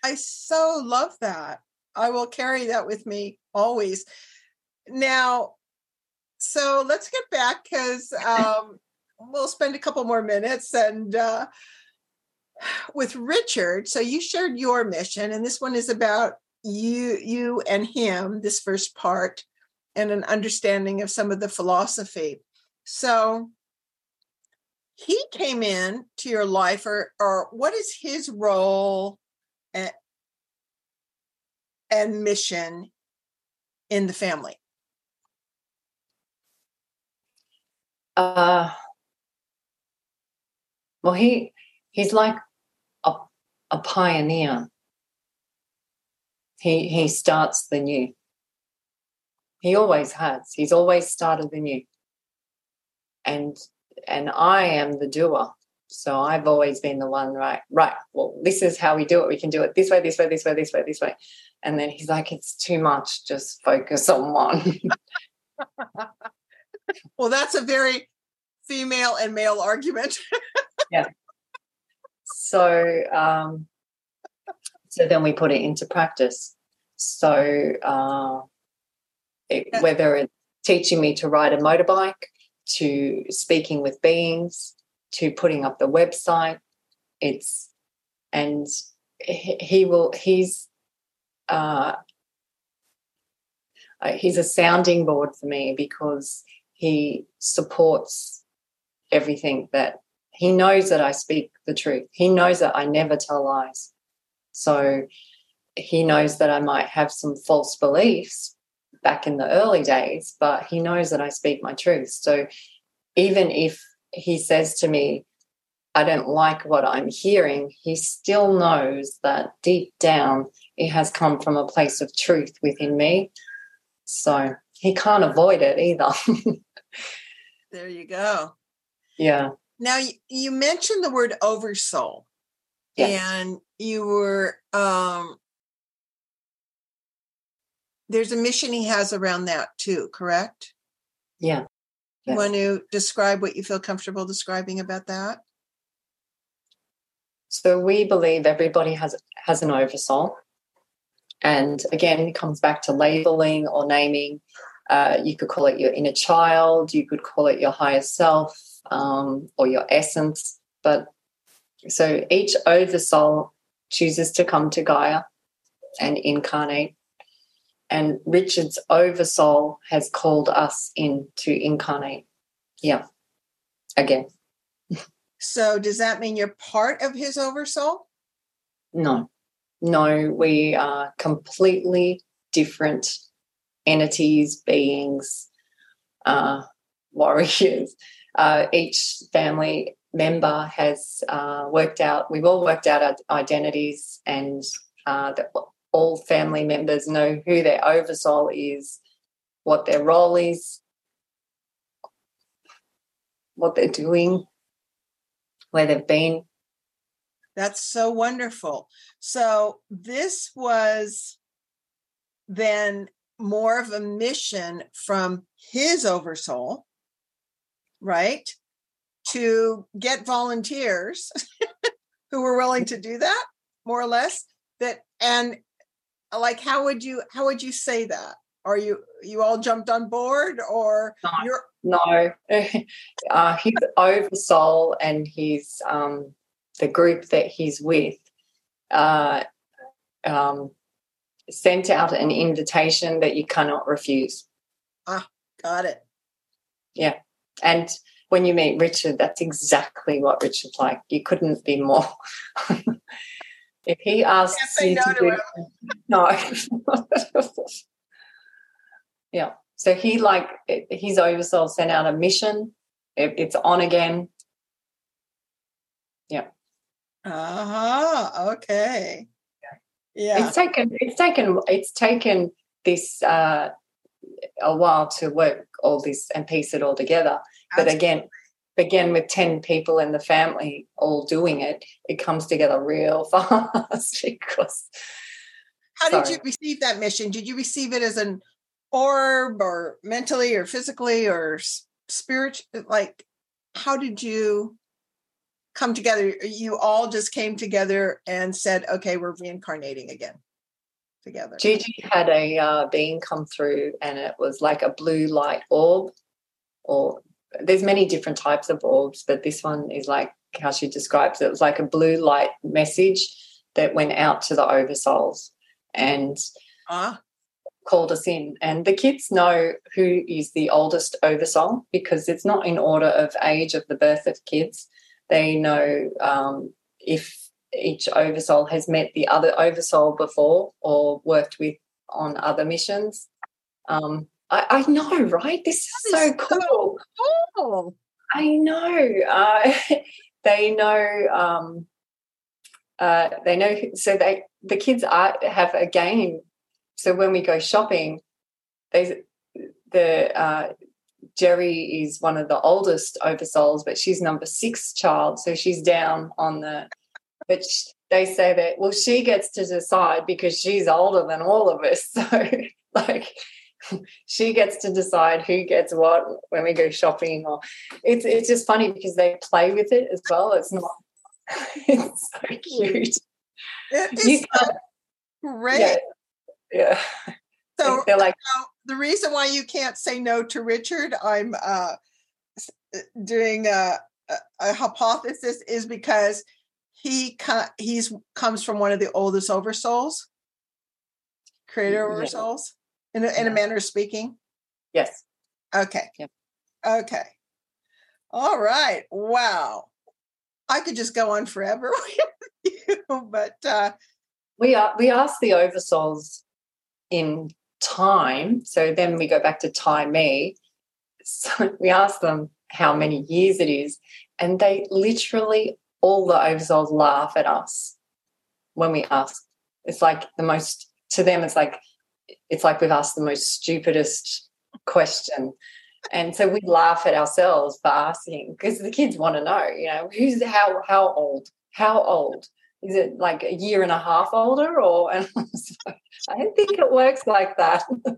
I so love that. I will carry that with me always. Now, so let's get back because um, we'll spend a couple more minutes and uh, with Richard. So you shared your mission, and this one is about you, you and him. This first part, and an understanding of some of the philosophy. So he came in to your life, or or what is his role and, and mission in the family? Uh, well, he he's like a a pioneer. He he starts the new. He always has. He's always started the new. And and I am the doer. So I've always been the one, right? Right. Well, this is how we do it. We can do it this way, this way, this way, this way, this way. And then he's like, it's too much. Just focus on one. well, that's a very female and male argument. yeah. So, um, so then we put it into practice. So, uh, it, whether it's teaching me to ride a motorbike, to speaking with beings, to putting up the website, it's and he will he's uh, he's a sounding board for me because he supports everything that he knows that I speak the truth. He knows that I never tell lies. So he knows that I might have some false beliefs back in the early days, but he knows that I speak my truth. So even if he says to me, I don't like what I'm hearing, he still knows that deep down it has come from a place of truth within me. So he can't avoid it either. there you go. Yeah. Now you mentioned the word oversoul. Yes. And you were um there's a mission he has around that too, correct? Yeah. You want to describe what you feel comfortable describing about that? So we believe everybody has has an oversoul. And again, it comes back to labeling or naming. Uh, you could call it your inner child, you could call it your higher self um, or your essence. But so each oversoul chooses to come to Gaia and incarnate. And Richard's oversoul has called us in to incarnate. Yeah, again. So does that mean you're part of his oversoul? No, no, we are completely different entities, beings, uh, warriors. Uh, each family member has uh, worked out, we've all worked out our identities, and uh, that all family members know who their oversoul is, what their role is, what they're doing, where they've been. That's so wonderful. So this was then more of a mission from his oversoul, right? To get volunteers who were willing to do that, more or less. That and like how would you how would you say that? Are you you all jumped on board or no, you're no. uh, his oversoul and his um the group that he's with uh, um, sent out an invitation that you cannot refuse. Ah, got it. Yeah. And when you meet Richard, that's exactly what Richard's like. You couldn't be more. if he asks you no to do no. yeah. So he like his oversoul sent out a mission. it's on again. Yeah. Uh-huh. Okay. Yeah. It's taken it's taken it's taken this uh a while to work all this and piece it all together. Absolutely. But again, again with 10 people in the family all doing it it comes together real fast because how did you receive that mission? Did you receive it as an orb or mentally or physically or spirit like how did you come together? You all just came together and said okay we're reincarnating again together. Gigi had a uh, being come through and it was like a blue light orb or there's many different types of orbs, but this one is like how she describes it. It was like a blue light message that went out to the oversouls and uh. called us in. And the kids know who is the oldest oversoul because it's not in order of age of the birth of kids. They know um, if each oversoul has met the other oversoul before or worked with on other missions. Um, I, I know, right? This is so cool. so cool. I know. Uh, they know. Um, uh, they know. So they the kids are have a game. So when we go shopping, they the uh, Jerry is one of the oldest oversouls, but she's number six child, so she's down on the. But they say that well, she gets to decide because she's older than all of us. So like she gets to decide who gets what when we go shopping or it's it's just funny because they play with it as well. It's not it's so cute. It's great. Yeah, yeah. so they're like the reason why you can't say no to richard i'm uh doing a, a, a hypothesis is because he he's comes from one of the oldest oversouls creator oversouls in a, in a manner of speaking? Yes. Okay. Okay. All right. Wow. I could just go on forever with you, but uh, we are we ask the oversouls in time. So then we go back to time me. So we ask them how many years it is, and they literally all the oversouls laugh at us when we ask. It's like the most to them. It's like it's like we've asked the most stupidest question. And so we laugh at ourselves for asking because the kids want to know, you know, who's how how old? How old? Is it like a year and a half older or and I don't think it works like that.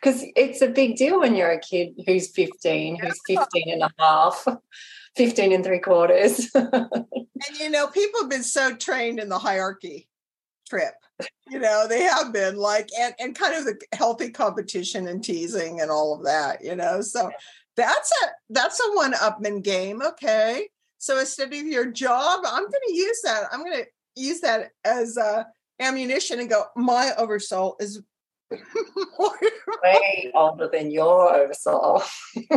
Because it's a big deal when you're a kid who's 15, who's 15 and a half, 15 and three quarters. and you know, people have been so trained in the hierarchy trip you know they have been like and and kind of the healthy competition and teasing and all of that you know so that's a that's a one upman game okay? So instead of your job i'm going to use that i'm going to use that as uh ammunition and go my oversoul is way older than your oversoul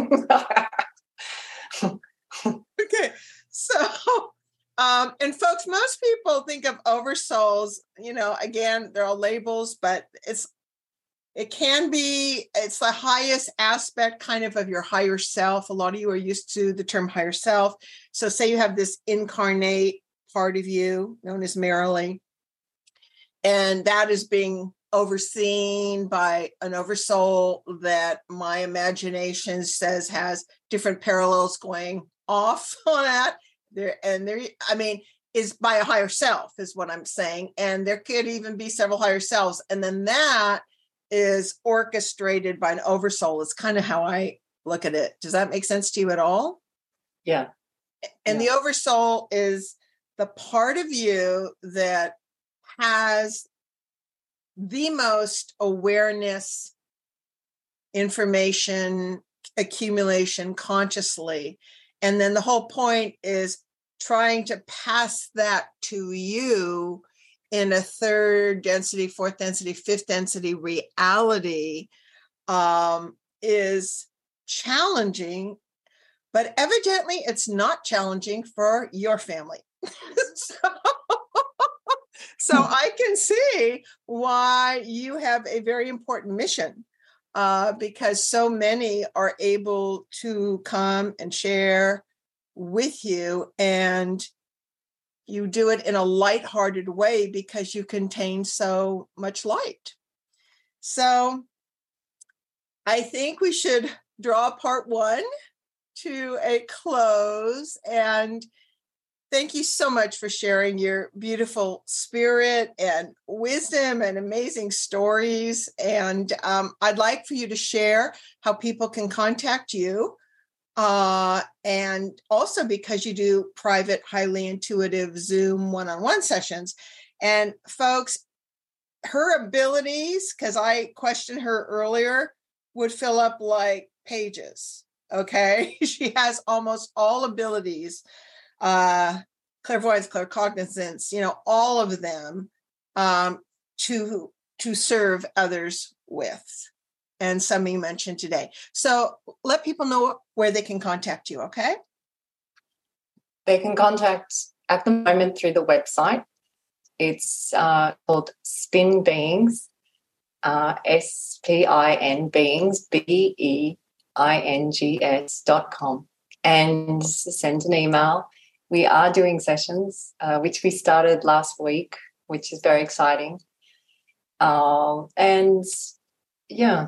okay so um, and folks, most people think of oversouls, you know, again, they're all labels, but it's it can be it's the highest aspect kind of of your higher self. A lot of you are used to the term higher self. So say you have this incarnate part of you known as Marilee, and that is being overseen by an oversoul that my imagination says has different parallels going off on that there and there i mean is by a higher self is what i'm saying and there could even be several higher selves and then that is orchestrated by an oversoul it's kind of how i look at it. Does that make sense to you at all? Yeah. And yeah. the oversoul is the part of you that has the most awareness information accumulation consciously and then the whole point is trying to pass that to you in a third density, fourth density, fifth density reality um, is challenging, but evidently it's not challenging for your family. so, so hmm. I can see why you have a very important mission uh, because so many are able to come and share with you and you do it in a light-hearted way because you contain so much light. So I think we should draw part one to a close. And thank you so much for sharing your beautiful spirit and wisdom and amazing stories. And um, I'd like for you to share how people can contact you. Uh, and also because you do private, highly intuitive Zoom one on one sessions. And folks, her abilities, because I questioned her earlier, would fill up like pages. Okay. she has almost all abilities uh, clairvoyance, claircognizance, you know, all of them um, to to serve others with. And some you mentioned today. So let people know where they can contact you, okay? They can contact at the moment through the website. It's uh, called Spin Beings, uh, S P I N Beings, B E I N G S dot com. And send an email we are doing sessions, uh, which we started last week, which is very exciting. Uh, and yeah,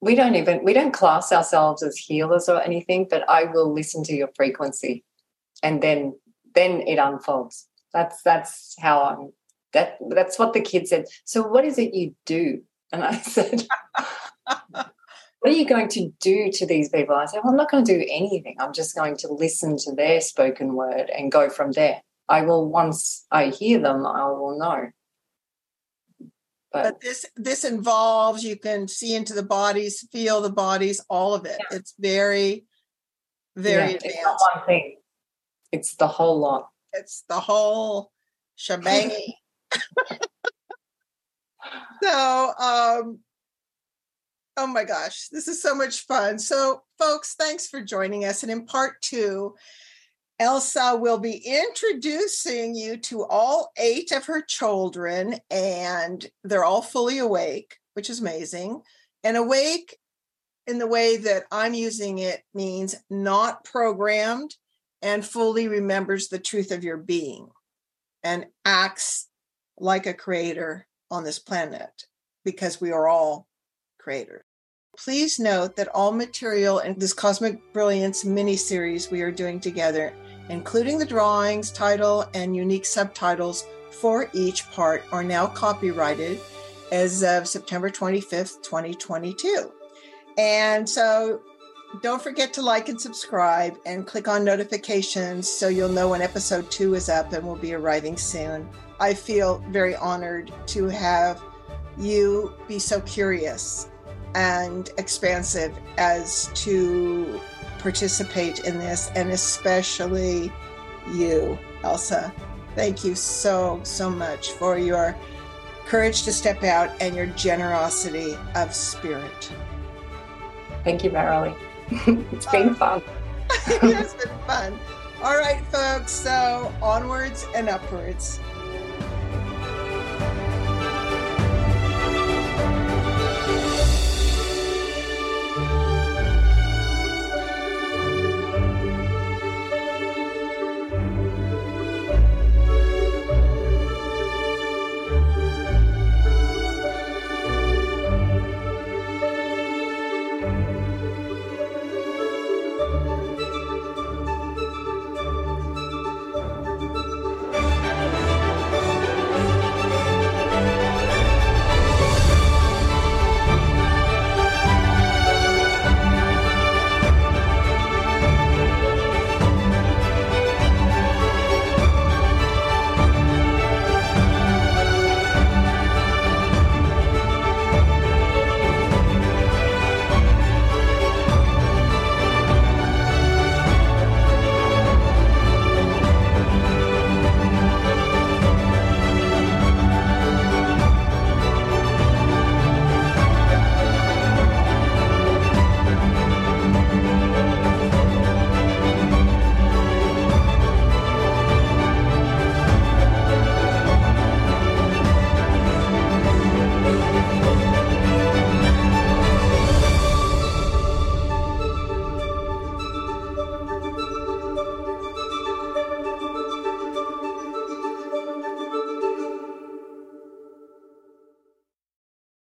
we don't even we don't class ourselves as healers or anything, but I will listen to your frequency, and then then it unfolds. That's that's how I'm. That that's what the kid said. So what is it you do? And I said, what are you going to do to these people? I said, well, I'm not going to do anything. I'm just going to listen to their spoken word and go from there. I will, once I hear them, I will know. But, but this this involves you can see into the bodies, feel the bodies, all of it. Yeah. It's very, very yeah, advanced. It's not one thing. It's the whole lot. It's the whole shebang. so um Oh my gosh, this is so much fun. So, folks, thanks for joining us. And in part two, Elsa will be introducing you to all eight of her children, and they're all fully awake, which is amazing. And awake in the way that I'm using it means not programmed and fully remembers the truth of your being and acts like a creator on this planet because we are all creators. Please note that all material in this Cosmic Brilliance mini series we are doing together, including the drawings, title, and unique subtitles for each part, are now copyrighted as of September 25th, 2022. And so don't forget to like and subscribe and click on notifications so you'll know when episode two is up and will be arriving soon. I feel very honored to have you be so curious and expansive as to participate in this, and especially you, Elsa. Thank you so, so much for your courage to step out and your generosity of spirit. Thank you, Marilee. it's been fun. it has been fun. All right, folks. So onwards and upwards.